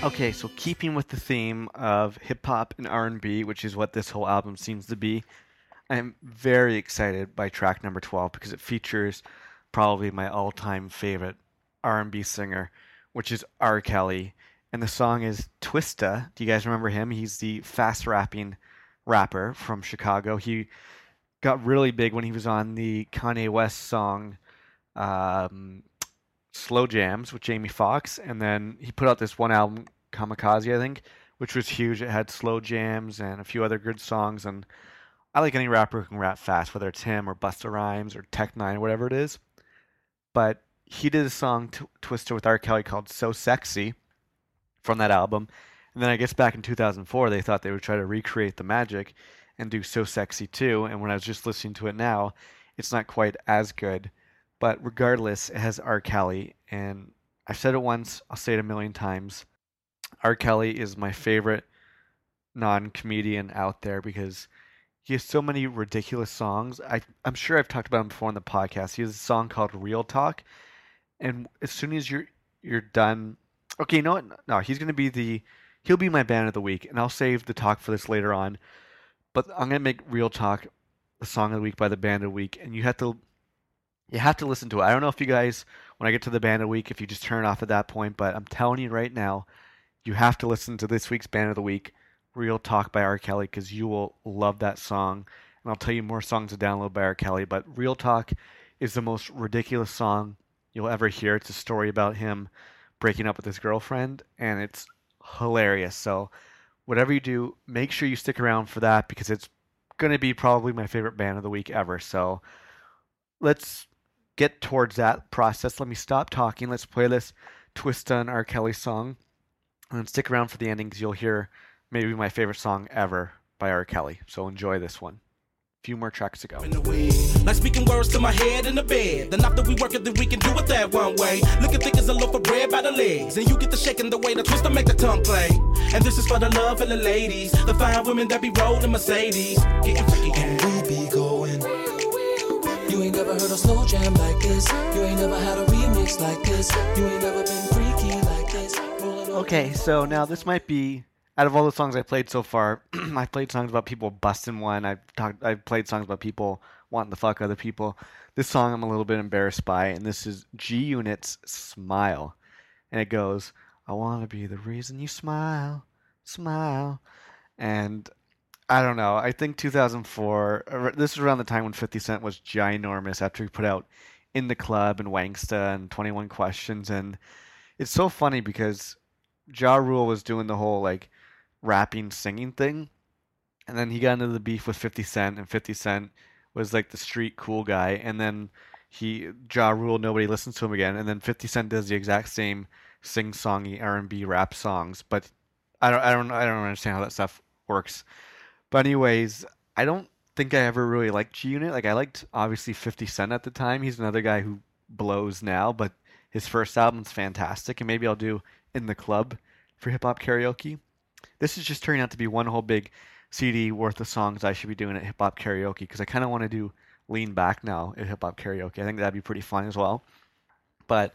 Speaker 1: Okay, so keeping with the theme of hip hop and R&B, which is what this whole album seems to be, I'm very excited by track number 12 because it features probably my all-time favorite R&B singer, which is R. Kelly, and the song is "Twista." Do you guys remember him? He's the fast rapping rapper from Chicago. He got really big when he was on the Kanye West song um, "Slow Jams" with Jamie Foxx, and then he put out this one album, "Kamikaze," I think, which was huge. It had slow jams and a few other good songs, and I like any rapper who can rap fast, whether it's him or Busta Rhymes or Tech N9ne, whatever it is. But he did a song t- Twista with R. Kelly called "So Sexy" from that album, and then I guess back in 2004 they thought they would try to recreate the magic and do "So Sexy" too. And when I was just listening to it now, it's not quite as good. But regardless, it has R. Kelly, and I've said it once, I'll say it a million times. R. Kelly is my favorite non-comedian out there because he has so many ridiculous songs. I I'm sure I've talked about him before on the podcast. He has a song called Real Talk, and as soon as you're you're done, okay, you know what? No, he's gonna be the he'll be my band of the week, and I'll save the talk for this later on. But I'm gonna make Real Talk the song of the week by the band of the week, and you have to you have to listen to it. I don't know if you guys when I get to the band of the week if you just turn off at that point, but I'm telling you right now, you have to listen to this week's band of the week Real Talk by R. Kelly because you will love that song. And I'll tell you more songs to download by R. Kelly. But Real Talk is the most ridiculous song you'll ever hear. It's a story about him breaking up with his girlfriend, and it's hilarious. So, whatever you do, make sure you stick around for that because it's going to be probably my favorite band of the week ever. So, let's get towards that process. Let me stop talking. Let's play this Twista and R. Kelly song. And stick around for the endings. You'll hear maybe my favorite song ever by R. Kelly. So enjoy this one. A few more tracks to go.
Speaker 4: Like speaking words to my head in the bed. Then after we work it, then we can do it that one way. Looking thick as a loaf of bread by the legs. And you get the shaking the way the twist to make the tongue play. And this is for the love of the ladies. The fine women that be rolling Mercedes. Getting freaky and
Speaker 2: we be going. You ain't never heard a slow jam like this. You ain't never had a remix like this. You ain't never been freaky like this.
Speaker 1: Okay, so now this might be out of all the songs I played so far, I've played songs about people busting one. I've talked. I've played songs about people wanting to fuck other people. This song I'm a little bit embarrassed by, and this is G Unit's "Smile," and it goes, "I want to be the reason you smile, smile," and I don't know. I think 2004. This is around the time when 50 Cent was ginormous after he put out "In the Club" and "Wanksta" and 21 Questions, and it's so funny because Ja Rule was doing the whole like rapping singing thing. And then he got into the beef with 50 Cent, and 50 Cent was like the street cool guy. And then he Ja Rule, nobody listens to him again. And then 50 Cent does the exact same sing songy R&B rap songs, but I don't I don't I don't understand how that stuff works. But anyways, I don't think I ever really liked G Unit. Like I liked obviously 50 Cent at the time. He's another guy who blows now, but his first album's fantastic, and maybe I'll do in the club for hip hop karaoke. This is just turning out to be one whole big CD worth of songs I should be doing at hip hop karaoke because I kind of want to do lean back now at hip hop karaoke. I think that'd be pretty fun as well. But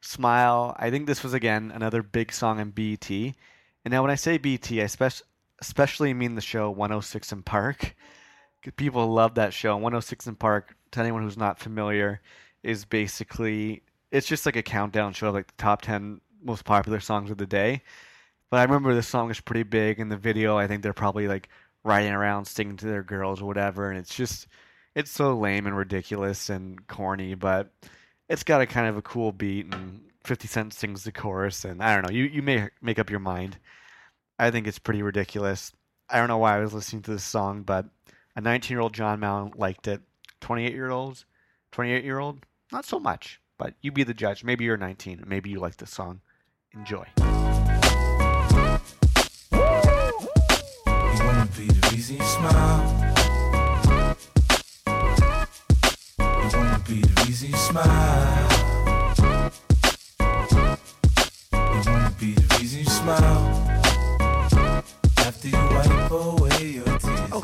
Speaker 1: Smile, I think this was again another big song in BT. And now when I say BT, I spe- especially mean the show 106 & Park. People love that show. 106 & Park, to anyone who's not familiar, is basically it's just like a countdown show, of like the top 10 most popular songs of the day. But I remember this song is pretty big in the video. I think they're probably like riding around singing to their girls or whatever, and it's just it's so lame and ridiculous and corny, but it's got a kind of a cool beat and 50 Cent sings the chorus and I don't know, you you may make up your mind. I think it's pretty ridiculous. I don't know why I was listening to this song, but a 19-year-old John Mount liked it. 28-year-olds, 28-year-old, not so much. But you be the judge. Maybe you're 19. Maybe you like this song. Enjoy.
Speaker 7: You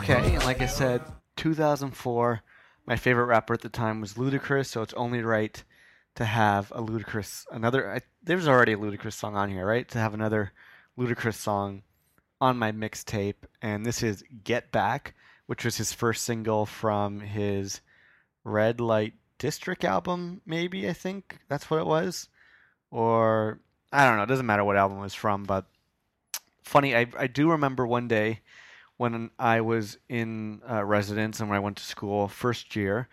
Speaker 1: Okay, and like I said, 2004. My favorite rapper at the time was Ludacris, so it's only right to have a Ludacris another. I, there's already a Ludacris song on here, right? To have another Ludacris song on my mixtape, and this is "Get Back," which was his first single from his Red Light District album, maybe I think that's what it was, or I don't know. It doesn't matter what album it was from, but funny. I I do remember one day when I was in uh, residence and when I went to school first year.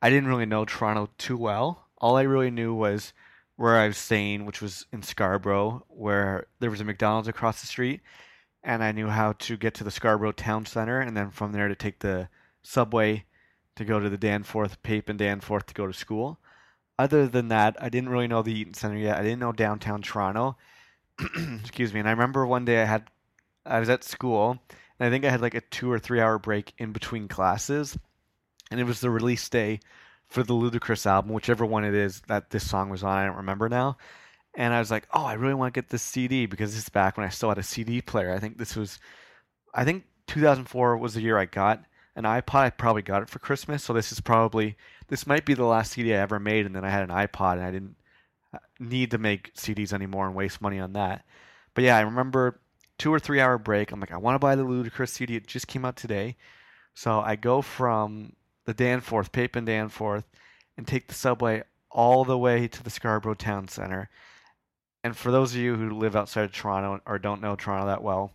Speaker 1: I didn't really know Toronto too well. All I really knew was where I was staying, which was in Scarborough, where there was a McDonald's across the street, and I knew how to get to the Scarborough Town Center, and then from there to take the subway to go to the Danforth, Pape and Danforth to go to school. Other than that, I didn't really know the Eaton Center yet. I didn't know downtown Toronto. Excuse me. And I remember one day I had, I was at school, and I think I had like a two or three hour break in between classes, and it was the release day for the Ludacris album, whichever one it is that this song was on. I don't remember now. And I was like, oh, I really want to get this CD because this is back when I still had a CD player. I think this was, I think 2004 was the year I got an iPod. I probably got it for Christmas, so this is probably this might be the last CD I ever made. And then I had an iPod, and I didn't uh, need to make CDs anymore and waste money on that. But yeah, I remember two or three hour break. I'm like, I want to buy the Ludacris CD. It just came out today, so I go from the Danforth, Pape and Danforth, and take the subway all the way to the Scarborough Town Center. And for those of you who live outside of Toronto or don't know Toronto that well,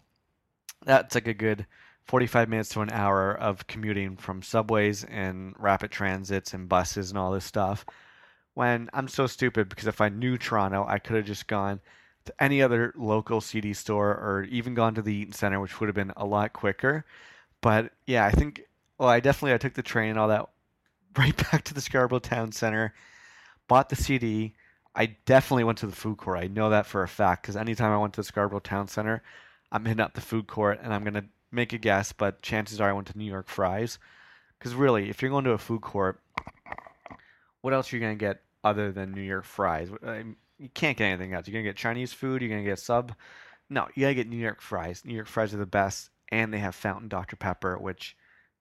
Speaker 1: that's like a good 45 minutes to an hour of commuting from subways and rapid transits and buses and all this stuff. When I'm so stupid because if I knew Toronto, I could have just gone any other local CD store or even gone to the Eaton Center, which would have been a lot quicker. But yeah, I think well, I definitely I took the train and all that right back to the Scarborough Town Center, bought the CD. I definitely went to the food court. I know that for a fact because anytime I went to the Scarborough Town Center, I'm hitting up the food court and I'm gonna make a guess, but chances are I went to New York Fries. Because really, if you're going to a food court, what else are you gonna get other than New York Fries? You can't get anything else. You're gonna get Chinese food. You're gonna get sub. No, you gotta get New York Fries. New York Fries are the best, and they have Fountain Dr Pepper, which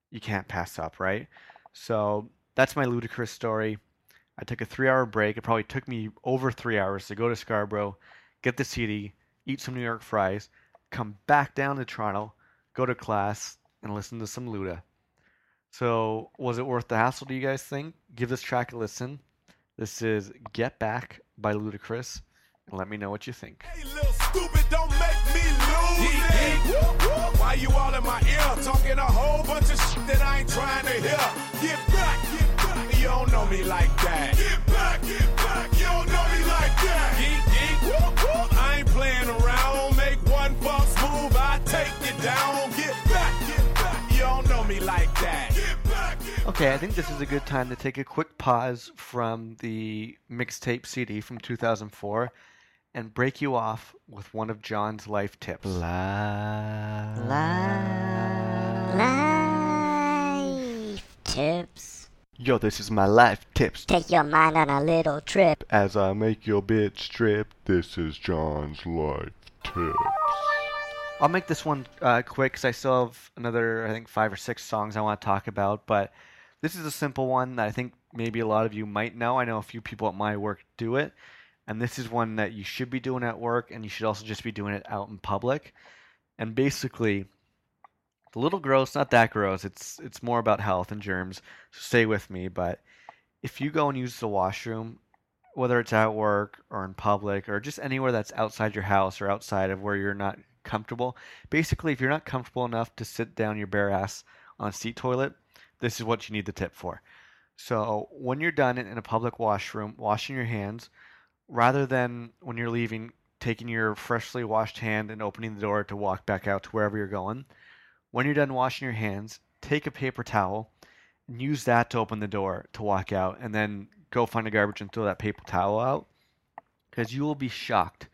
Speaker 1: you can't pass up, right? So that's my Ludacris story. I took a three-hour break. It probably took me over three hours to go to Scarborough, get the CD, eat some New York fries, come back down to Toronto, go to class, and listen to some Luda. So was it worth the hassle? Do you guys think? Give this track a listen. This is "Get Back" by Ludacris, let me know what you think.
Speaker 5: Hey, little stupid, don't make me lose it. Why you all in my ear talking a whole bunch of shit that I ain't trying to hear? Get back, get back. You don't know me like that. Get back, get back. You don't know me like that. Geek, geek. Whoop, whoop. I ain't playing around. Make one false move, I take you down.
Speaker 1: Okay, I think this is a good time to take a quick pause from the mixtape CD from 2004 and break you off with one of John's life tips.
Speaker 8: Life life, life tips.
Speaker 1: Yo, this is my life tips.
Speaker 8: Take your mind on a little trip.
Speaker 9: As I make your bed strip, this is John's life tips.
Speaker 1: I'll make this one uh, quick because I still have another, I think, five or six songs I want to talk about. But this is a simple one that I think maybe a lot of you might know. I know a few people at my work do it. And this is one that you should be doing at work, and you should also just be doing it out in public. And basically, it's a little gross, not that gross. It's it's more about health and germs. So stay with me. But if you go and use the washroom, whether it's at work or in public or just anywhere that's outside your house or outside of where you're not comfortable, basically, if you're not comfortable enough to sit down your bare ass on a seat toilet, this is what you need the tip for. So when you're done in a public washroom, washing your hands, rather than when you're leaving, taking your freshly washed hand and opening the door to walk back out to wherever you're going, when you're done washing your hands, take a paper towel and use that to open the door to walk out, and then go find a garbage and throw that paper towel out. Because you will be shocked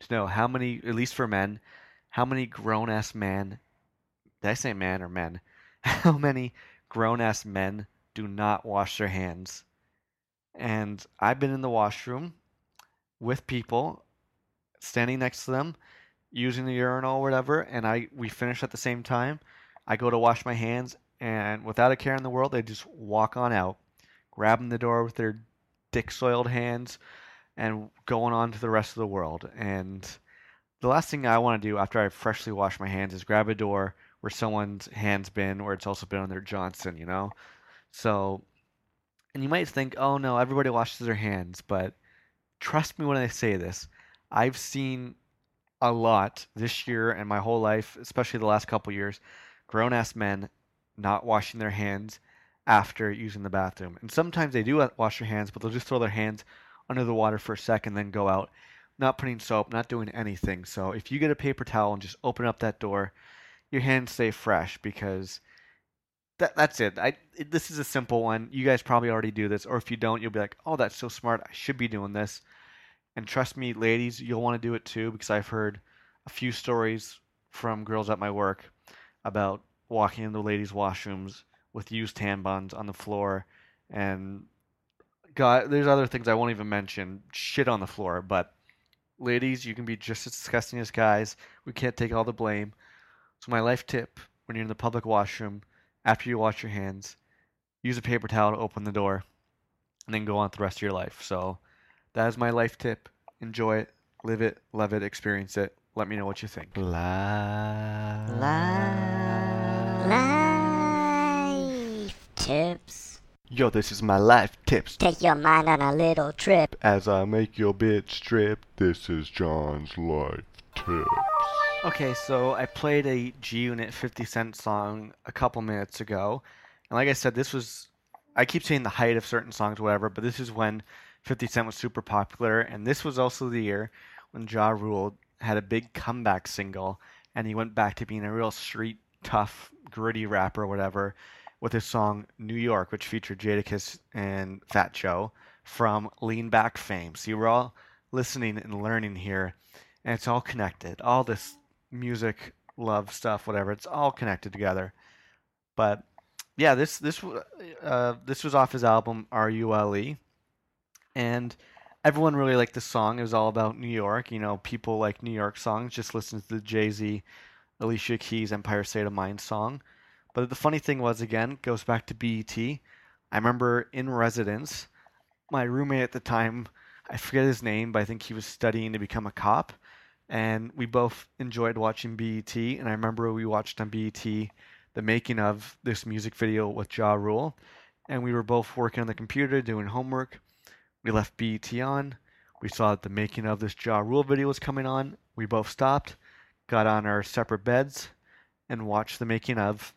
Speaker 1: to know how many, at least for men, how many grown ass men, did I say man or men? How many grown ass men do not wash their hands? And I've been in the washroom with people standing next to them using the urinal or whatever and I we finish at the same time. I go to wash my hands and without a care in the world they just walk on out, grabbing the door with their dick soiled hands and going on to the rest of the world. And the last thing I want to do after I freshly wash my hands is grab a door where someone's hands been where it's also been on their Johnson, you know? So And you might think, oh no, everybody washes their hands, but trust me when I say this. I've seen a lot this year and my whole life, especially the last couple years, grown ass men not washing their hands after using the bathroom. And sometimes they do wash their hands, but they'll just throw their hands under the water for a second, then go out, not putting soap, not doing anything. So if you get a paper towel and just open up that door, your hands stay fresh because that that's it. I it, this is a simple one. You guys probably already do this, or if you don't, you'll be like, "Oh, that's so smart. I should be doing this." And trust me, ladies, you'll want to do it too because I've heard a few stories from girls at my work about walking into ladies' washrooms with used tampons on the floor and God, there's other things I won't even mention. Shit on the floor, but ladies, you can be just as disgusting as guys. We can't take all the blame. So my life tip when you're in the public washroom, after you wash your hands, use a paper towel to open the door, and then go on with the rest of your life. So that is my life tip. Enjoy it, live it, love it, experience it. Let me know what you think.
Speaker 8: Life tips.
Speaker 9: Yo, this is my life tips.
Speaker 8: Take your mind on a little trip.
Speaker 9: As I make your bitch strip, this is John's life tips.
Speaker 1: Okay, so I played a G Unit 50 Cent song a couple minutes ago. And like I said, this was, I keep saying the height of certain songs, whatever, but this is when 50 Cent was super popular. And this was also the year when Ja Rule had a big comeback single and he went back to being a real street tough, gritty rapper or whatever with his song New York, which featured Jadakiss and Fat Joe from Lean Back fame. See, we're all listening and learning here, and it's all connected. All this music, love stuff, whatever, it's all connected together. But yeah, this this uh, this was off his album R U L E, and everyone really liked the song. It was all about New York. You know, people like New York songs. Just listen to the Jay Z, Alicia Keys, Empire State of Mind song. But the funny thing was, again, goes back to BET. I remember in residence, my roommate at the time, I forget his name, but I think he was studying to become a cop. And we both enjoyed watching BET. And I remember we watched on BET the making of this music video with Ja Rule. And we were both working on the computer doing homework. We left BET on. We saw that the making of this Ja Rule video was coming on. We both stopped, got on our separate beds, and watched the making of.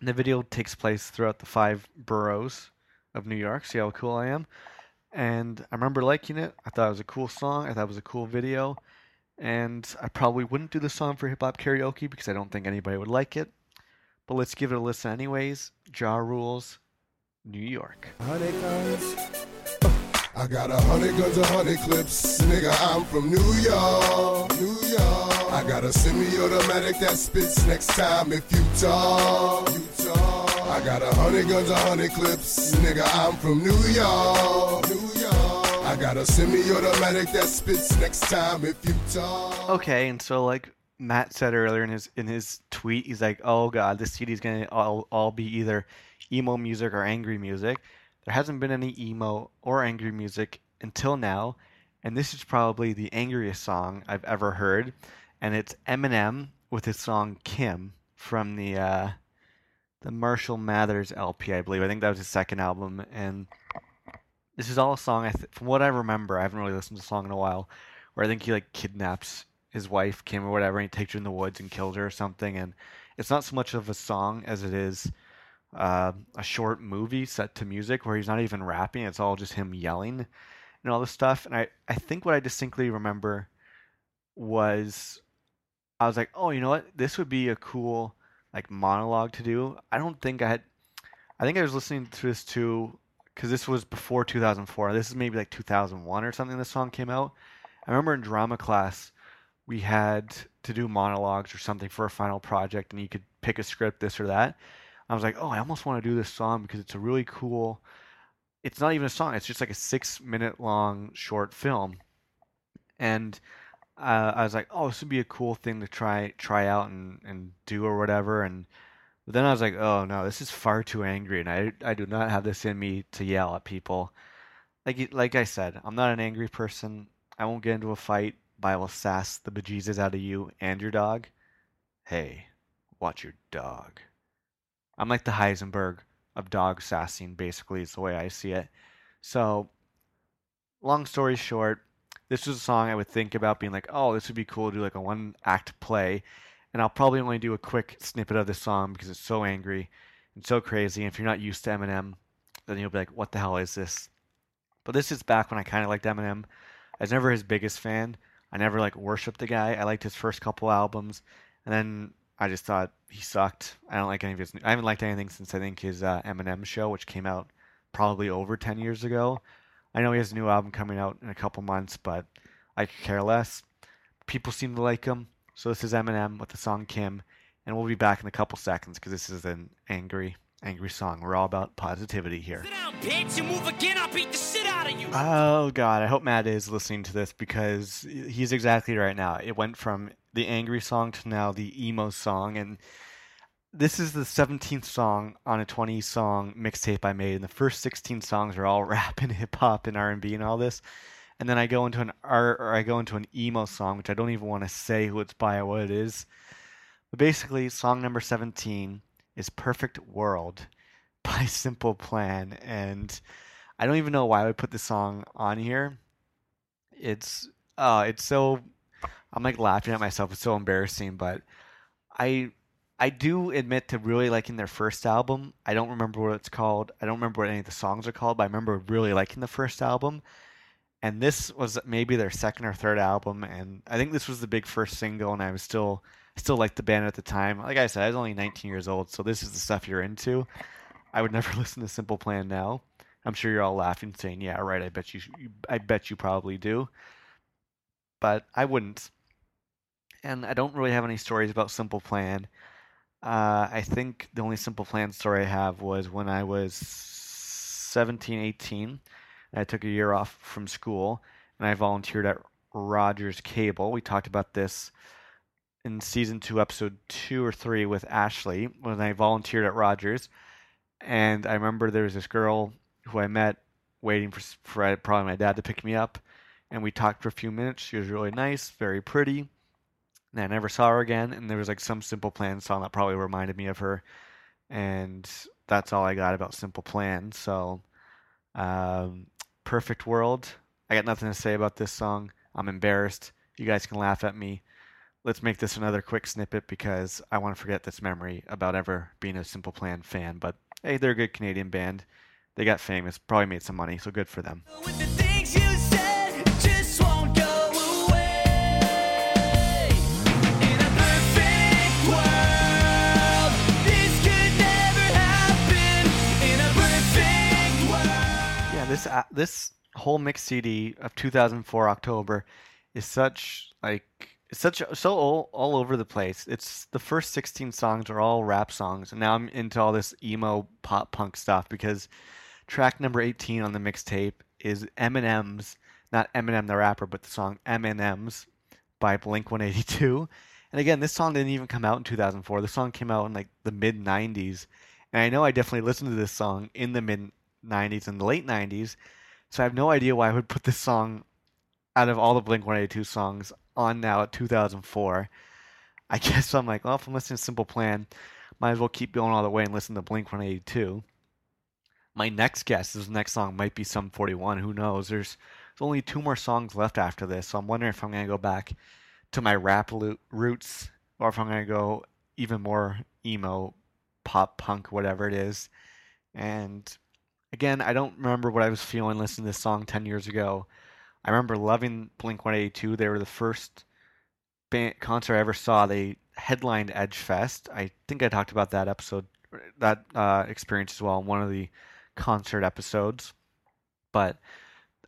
Speaker 1: The video takes place throughout the five boroughs of New York. See how cool I am? And I remember liking it. I thought it was a cool song. I thought it was a cool video. And I probably wouldn't do the song for hip hop karaoke because I don't think anybody would like it. But let's give it a listen anyways. Ja Rules, New York.
Speaker 10: Hundred guns. I got a hundred guns, a hundred clips. Nigga, I'm from New York. New York. I got a semi-automatic that spits next time if you talk. You talk. I got a hundred guns, a hundred clips. Nigga, I'm from New York. New got a semi-automatic that spits next time if you talk.
Speaker 1: Okay, and so like Matt said earlier in his in his tweet, he's like, "Oh God, this CD's gonna all all be either emo music or angry music." There hasn't been any emo or angry music until now, and this is probably the angriest song I've ever heard, and it's Eminem with his song "Kim" from the uh, the Marshall Mathers LP, I believe. I think that was his second album, and this is all a song. I th- from what I remember, I haven't really listened to the song in a while, where I think he like kidnaps his wife Kim or whatever, and he takes her in the woods and kills her or something. And it's not so much of a song as it is uh, a short movie set to music where he's not even rapping; it's all just him yelling and all this stuff. And I, I think what I distinctly remember was I was like, oh, you know what? This would be a cool like monologue to do. I don't think I had. I think I was listening to this too because this was before 2004. This is maybe like 2001 or something. This song came out. I remember in drama class we had to do monologues or something for a final project, and you could pick a script, this or that. I was like, oh, I almost want to do this song because it's a really cool. It's not even a song; it's just like a six-minute long short film, and uh, I was like, oh, this would be a cool thing to try try out and, and do or whatever. And but then I was like, oh no, this is far too angry, and I I do not have this in me to yell at people. Like like I said, I'm not an angry person. I won't get into a fight, but I will sass the bejesus out of you and your dog. Hey, watch your dog. I'm like the Heisenberg of dog sassing, basically, is the way I see it. So, long story short, this was a song I would think about being like, oh, this would be cool to do like a one act play. And I'll probably only do a quick snippet of this song because it's so angry and so crazy. And if you're not used to Eminem, then you'll be like, what the hell is this? But this is back when I kind of liked Eminem. I was never his biggest fan. I never like worshipped the guy. I liked his first couple albums, and then I just thought he sucked. I don't like any of his. New I haven't liked anything since I think his uh, Eminem show, which came out probably over ten years ago. I know he has a new album coming out in a couple months, but I could care less. People seem to like him, so this is Eminem with the song Kim, and we'll be back in a couple seconds because this is an angry, angry song. We're all about positivity here.
Speaker 11: Bitch, you move again, I'll beat the shit out of you.
Speaker 1: Oh god, I hope Matt is listening to this because he's exactly right now. It went from the angry song to now the emo song and this is the 17th song on a 20 song mixtape I made and the first 16 songs are all rap and hip hop and R&B and all this. And then I go into an art or I go into an emo song which I don't even want to say who it's by or what it is. But basically song number 17 is Perfect World by Simple Plan and I don't even know why I would put this song on here. It's uh it's so I'm like laughing at myself. It's so embarrassing, but I I do admit to really liking their first album. I don't remember what it's called. I don't remember what any of the songs are called, but I remember really liking the first album. And this was maybe their second or third album, and I think this was the big first single. And I was still still liked the band at the time. Like I said, I was only 19 years old, so this is the stuff you're into. I would never listen to Simple Plan now. I'm sure you're all laughing, saying, "Yeah, right. I bet you. I bet you probably do." But I wouldn't. And I don't really have any stories about Simple Plan. Uh, I think the only Simple Plan story I have was when I was 17, 18. I took a year off from school, and I volunteered at Rogers Cable. We talked about this in season two, episode two or three with Ashley when I volunteered at Rogers. And I remember there was this girl who I met waiting for, for probably my dad to pick me up. And we talked for a few minutes. She was really nice, very pretty. And I never saw her again. And there was like some Simple Plan song that probably reminded me of her. And that's all I got about Simple Plan. So, um, Perfect World. I got nothing to say about this song. I'm embarrassed. You guys can laugh at me. Let's make this another quick snippet because I want to forget this memory about ever being a Simple Plan fan. But hey, they're a good Canadian band. They got famous, probably made some money, so good for them. This uh, this whole mix CD of 2004 October is such like such so all, all over the place. It's the first 16 songs are all rap songs, and now I'm into all this emo pop punk stuff because track number 18 on the mixtape is Eminem's, not Eminem the rapper, but the song M&M's by Blink 182. And again, this song didn't even come out in 2004. The song came out in like the mid 90s, and I know I definitely listened to this song in the mid 90s and the late 90s. So I have no idea why I would put this song out of all the Blink 182 songs on now at 2004. I guess I'm like, well, if I'm listening to Simple Plan, might as well keep going all the way and listen to Blink 182. My next guess, is the next song might be Sum 41. Who knows? There's, there's only two more songs left after this, so I'm wondering if I'm going to go back to my rap lo- roots or if I'm going to go even more emo, pop, punk, whatever it is. And again, I don't remember what I was feeling listening to this song 10 years ago. I remember loving Blink 182. They were the first band, concert I ever saw. They headlined Edge Fest. I think I talked about that episode, that uh, experience as well in one of the concert episodes. But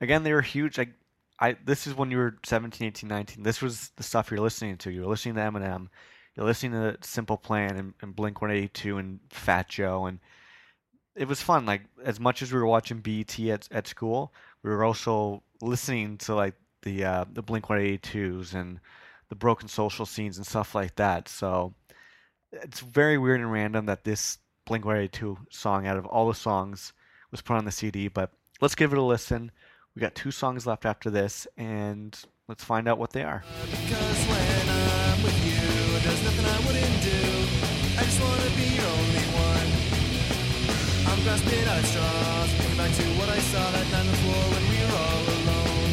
Speaker 1: again, they were huge. I, this is when you were 17, 18, 19. This was the stuff you're listening to. You're listening to Eminem. You're listening to Simple Plan and, and Blink 182 and Fat Joe and it was fun. Like as much as we were watching BET at at school, we were also listening to like the uh, the Blink 182s and the Broken Social scenes and stuff like that. So it's very weird and random that this Blink 182 song, out of all the songs, was put on the CD. But let's give it a listen. We got two songs left after this, and let's find out what they are.
Speaker 2: Because when I'm with you, there's nothing I wouldn't do. I just wanna be your
Speaker 12: at straws. Thinking back to what I saw that night on the floor when we were all alone.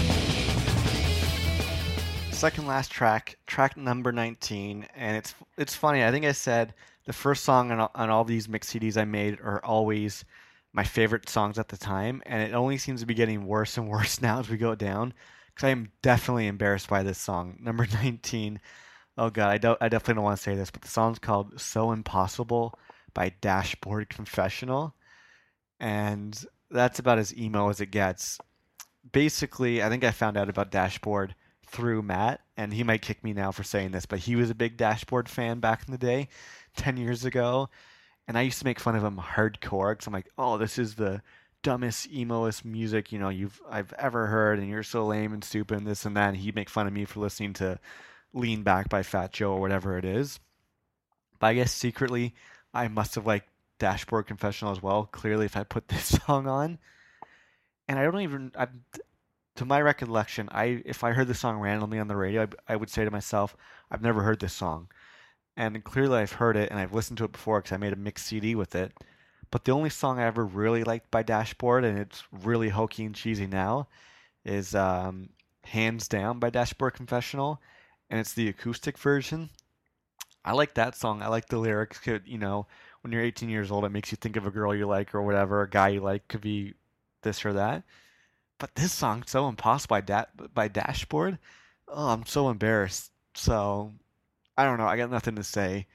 Speaker 1: Second last track, track number 19, and it's it's funny. I think I said the first song on on all these mix CDs I made are always my favorite songs at the time, and it only seems to be getting worse and worse now as we go down. Because I am definitely embarrassed by this song, number 19. Oh god, I don't. I definitely don't want to say this, but the song's called "So Impossible" by Dashboard Confessional, and that's about as emo as it gets. Basically, I think I found out about Dashboard through Matt, and he might kick me now for saying this, but he was a big Dashboard fan back in the day, ten years ago, and I used to make fun of him hardcore because I'm like, oh, this is the dumbest emoest music you know you've I've ever heard, and you're so lame and stupid and this and that. And he'd make fun of me for listening to Lean Back by Fat Joe or whatever it is. But I guess secretly I must have liked Dashboard Confessional as well. Clearly, if I put this song on, and I don't even, I, to my recollection, I if I heard the song randomly on the radio, I, I would say to myself, I've never heard this song, and clearly I've heard it and I've listened to it before because I made a mix CD with it. But the only song I ever really liked by Dashboard, and it's really hokey and cheesy now, is um, "Hands Down" by Dashboard Confessional and it's the acoustic version. I like that song. I like the lyrics. You know, when you're 18 years old, it makes you think of a girl you like or whatever, a guy you like could be this or that. But this song, so impossible by da- by Dashboard. Oh, I'm so embarrassed. So I don't know. I got nothing to say.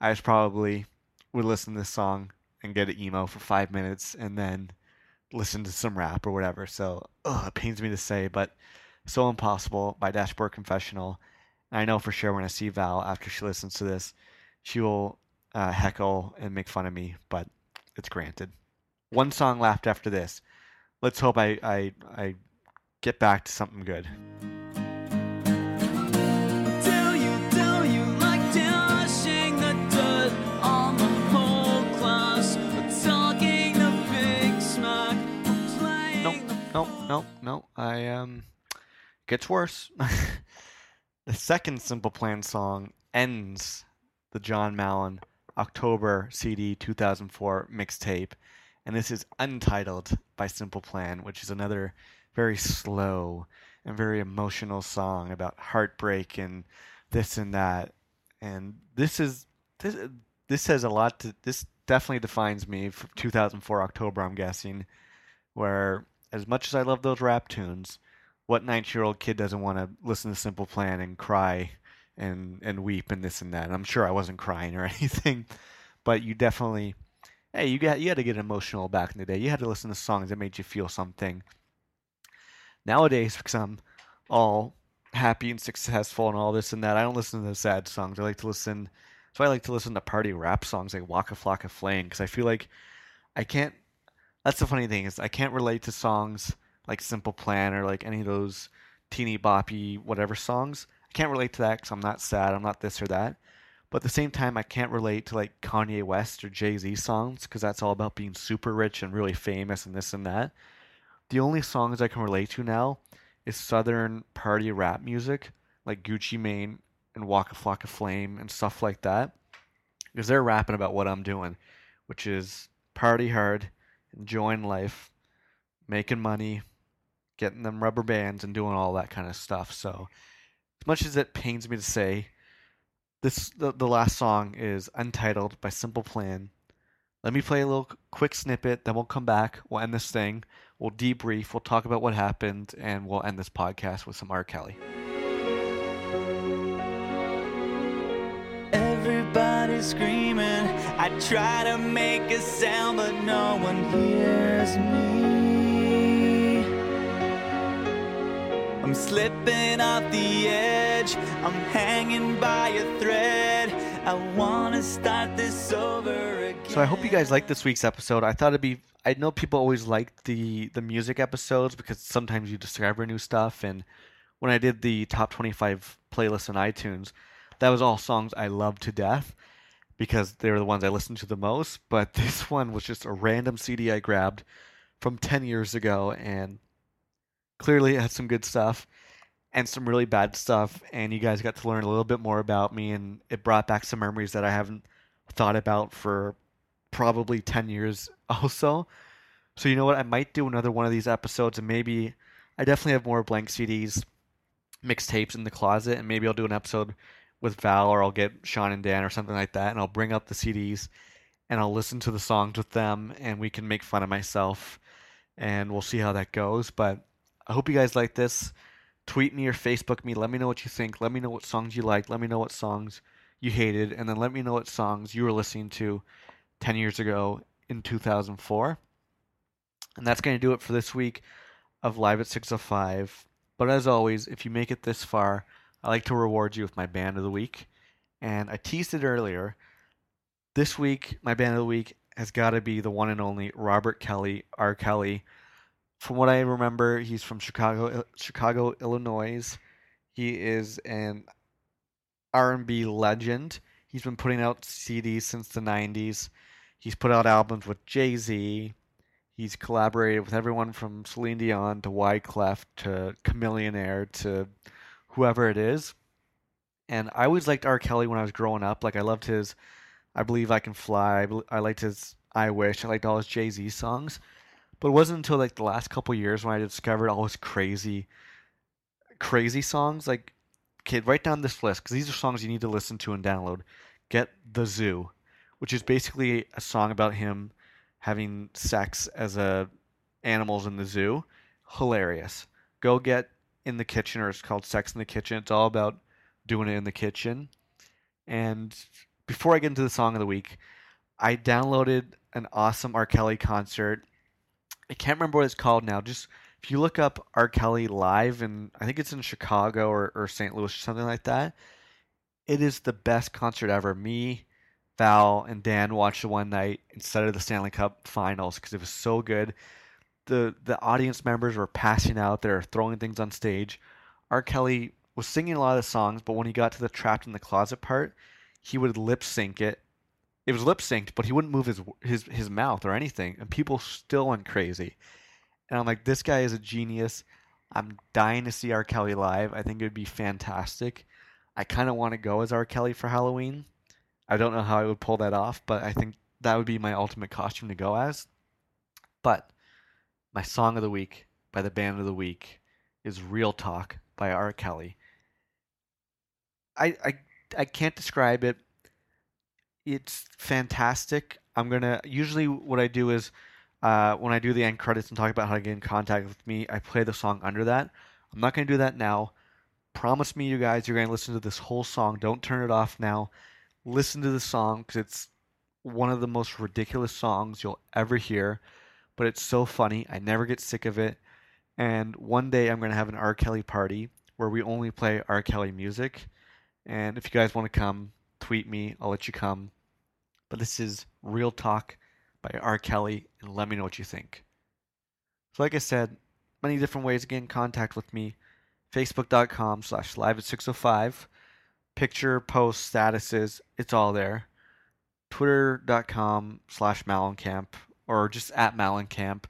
Speaker 1: I just probably would listen to this song and get an emo for five minutes and then listen to some rap or whatever. So ugh, it pains me to say, but so impossible by Dashboard Confessional. I know for sure when I see Val after she listens to this, she will uh, heckle and make fun of me, but it's granted. One song left after this. Let's hope I, I, I get back to something good.
Speaker 12: Do you, do you like dashing the dirt on the whole class? Or talking the big smack? Or playing
Speaker 1: Nope, nope, nope, nope. I um gets worse. the second Simple Plan song ends the John Mallon October CD 2004 mixtape, and this is Untitled by Simple Plan, which is another very slow and very emotional song about heartbreak and this and that. And this is this this has a lot to this definitely defines me for 2004 October, I'm guessing, where as much as I love those rap tunes, what 19-year-old kid doesn't want to listen to Simple Plan and cry and and weep and this and that. And I'm sure I wasn't crying or anything, but you definitely hey, you got you had to get emotional back in the day. You had to listen to songs that made you feel something. Nowadays, because I'm all happy and successful and all this and that, I don't listen to the sad songs. I like to listen. So I like to listen to party rap songs like Waka Flocka Flame because I feel like I can't. That's the funny thing is I can't relate to songs like Simple Plan or like any of those teeny boppy whatever songs. I can't relate to that because I'm not sad. I'm not this or that. But at the same time, I can't relate to like Kanye West or Jay Z songs because that's all about being super rich and really famous and this and that. The only songs I can relate to now is Southern party rap music like Gucci Mane and Waka Flocka Flame and stuff like that because they're rapping about what I'm doing, which is party hard, enjoying life, making money, getting them rubber bands, and doing all that kind of stuff. So, as much as it pains me to say, this the, the last song is Untitled by Simple Plan. Let me play a little quick snippet, then we'll come back. We'll end this thing. We'll debrief. We'll talk about what happened, and we'll end this podcast with some R. Kelly.
Speaker 12: Everybody's screaming. I try to make a sound, but no one hears me. I'm slipping off the edge. I'm hanging by a thread. I wanna start this over again.
Speaker 1: So I hope you guys liked this week's episode. I thought it'd be I know people always like the the music episodes because sometimes you discover new stuff and when I did the top 25 playlist on iTunes, that was all songs I loved to death because they were the ones I listened to the most, but this one was just a random CD I grabbed from 10 years ago and clearly it had some good stuff and some really bad stuff and you guys got to learn a little bit more about me and it brought back some memories that I haven't thought about for probably 10 years also. So you know what? I might do another one of these episodes and maybe I definitely have more blank CDs, mixtapes in the closet, and maybe I'll do an episode with Val or I'll get Sean and Dan or something like that, and I'll bring up the CDs and I'll listen to the songs with them, and we can make fun of myself, and we'll see how that goes. But I hope you guys like this. Tweet me or Facebook me. Let me know what you think. Let me know what songs you liked. Let me know what songs you hated, and then let me know what songs you were listening to 10 years ago in 2004. And that's going to do it for this week of Live at 605. But as always, if you make it this far, I like to reward you with my band of the week. And I teased it earlier. This week, my band of the week has got to be the one and only Robert Kelly, R. Kelly. From what I remember, he's from Chicago, Chicago, Illinois. He is an R&B legend. He's been putting out CDs since the 90s. He's put out albums with Jay-Z. He's collaborated with everyone from Celine Dion to Wyclef to Chamillionaire to whoever it is. And I always liked R. Kelly when I was growing up. Like I loved his I Believe I Can Fly. I liked his I Wish. I liked all his Jay-Z songs. But it wasn't until like the last couple years when I discovered all his crazy crazy songs like kid, write down this list because these are songs you need to listen to and download. Get The Zoo, which is basically a song about him having sex as a animals in the zoo. Hilarious. Go get in the kitchen, or it's called Sex in the Kitchen. It's all about doing it in the kitchen. And before I get into the song of the week, I downloaded an awesome R. Kelly concert. I can't remember what it's called now. Just if you look up R. Kelly live, and I think it's in Chicago or, or St. Louis or something like that, it is the best concert ever. Me, Val, and Dan watched it one night instead of the Stanley Cup Finals because it was so good. The the audience members were passing out. They're throwing things on stage. R. Kelly was singing a lot of the songs, but when he got to the trapped in the closet part, he would lip sync it. It was lip synced, but he wouldn't move his his his mouth or anything, and people still went crazy. And I'm like, this guy is a genius. I'm dying to see R. Kelly live. I think it would be fantastic. I kind of want to go as R. Kelly for Halloween. I don't know how I would pull that off, but I think that would be my ultimate costume to go as. But my song of the week by the band of the week is Real Talk by R. Kelly. I I I can't describe it. It's fantastic. I'm gonna usually what I do is uh, when I do the end credits and talk about how to get in contact with me, I play the song under that. I'm not gonna do that now. Promise me, you guys, you're gonna listen to this whole song. Don't turn it off now. Listen to the song because it's one of the most ridiculous songs you'll ever hear, but it's so funny. I never get sick of it. And one day I'm going to have an R. Kelly party where we only play R. Kelly music. And if you guys want to come, tweet me. I'll let you come. But this is Real Talk by R. Kelly, and let me know what you think. So, like I said, many different ways to get in contact with me. Facebook.com slash live at 605. Picture, post, statuses, it's all there. Twitter.com slash Malencamp, or just at Malencamp,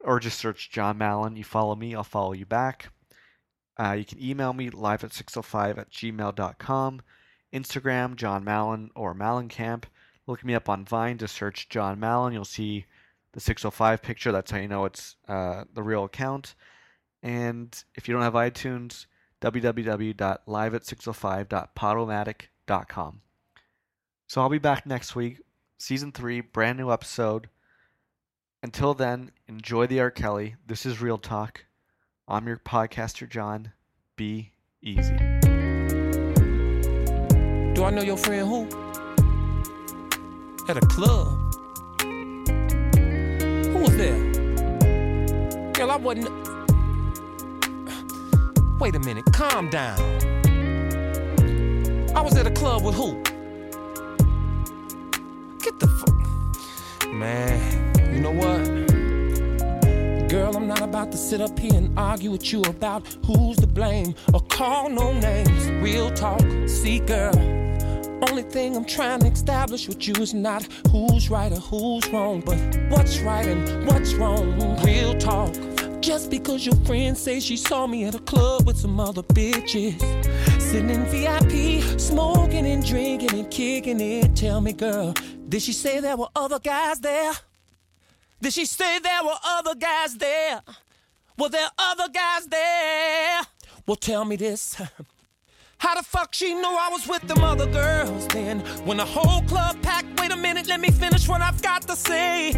Speaker 1: or just search John Mallon. You follow me, I'll follow you back. Uh, you can email me live at 605 at gmail.com. Instagram, John Mallon or Malencamp. Look me up on Vine to search John Mallon. You'll see the 605 picture. That's how you know it's uh, the real account. And if you don't have iTunes, www.liveat605.podomatic.com. So I'll be back next week, season three, brand new episode. Until then, enjoy the R. Kelly. This is Real Talk. I'm your podcaster, John. Be easy.
Speaker 5: Do I know your friend who? At a club. Who was there? Girl, I wasn't. Wait a minute, calm down. I was at a club with who? Get the fuck. Man, you know what? Girl, I'm not about to sit up here and argue with you about who's to blame or call no names. Real talk, see, girl. Only thing I'm trying to establish with you is not who's right or who's wrong, but what's right and what's wrong. Real talk. Just because your friend says she saw me at a club with some other bitches. Sitting in VIP, smoking and drinking and kicking it. Tell me, girl,
Speaker 2: Did she say there were other guys there? Did she say there were other guys there? Were there other guys there? Well, tell me this. How the fuck she know I was with them other girls then? When the whole club packed, wait a minute, let me finish what I've got to say.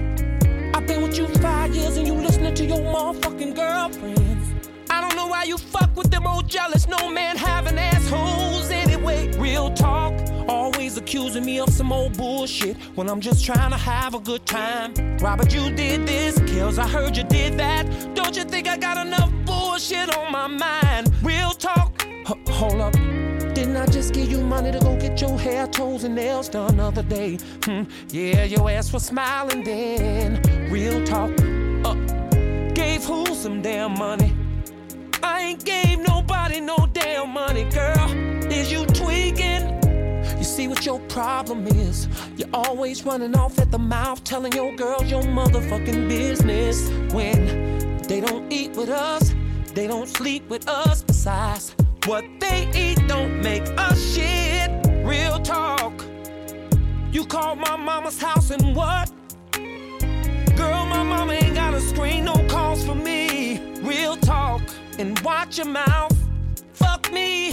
Speaker 2: I've been with you five years and you listening to your motherfucking girlfriends. I don't know why you fuck with them old jealous, no man having assholes anyway. Real talk, always accusing me of some old bullshit when I'm just trying to have a good time. Robert, you did this, Kells, I heard you did that. Don't you think I got enough bullshit on my mind? Real talk, H- hold up. Didn't I just give you money to go get your hair, toes, and nails done the other day? Hmm, yeah, your ass was smiling then. Real talk, uh, gave who some damn money? I ain't gave nobody no damn money, girl. Is you tweaking? You see what your problem is? You're always running off at the mouth, telling your girls your motherfucking business. When they don't eat with us, they don't sleep with us. Besides, what they eat don't make us shit. Real talk. You called my mama's house and what? Girl, my mama ain't got a screen, no calls for me. Real talk. And watch your mouth. Fuck me,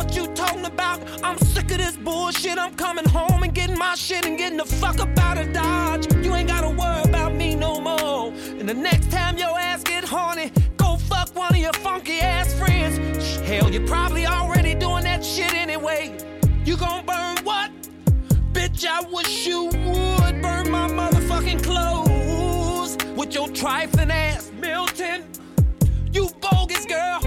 Speaker 2: what you talking about. I'm sick of this bullshit. I'm coming home and getting my shit and getting the fuck up out of Dodge. You ain't gotta worry about me no more. And the next time your ass get horny, go fuck one of your funky ass friends. Hell, you're probably already doing that shit anyway. You gon' burn what? Bitch, I wish you would burn my motherfucking clothes with your trifling ass Milton. You bogus girl,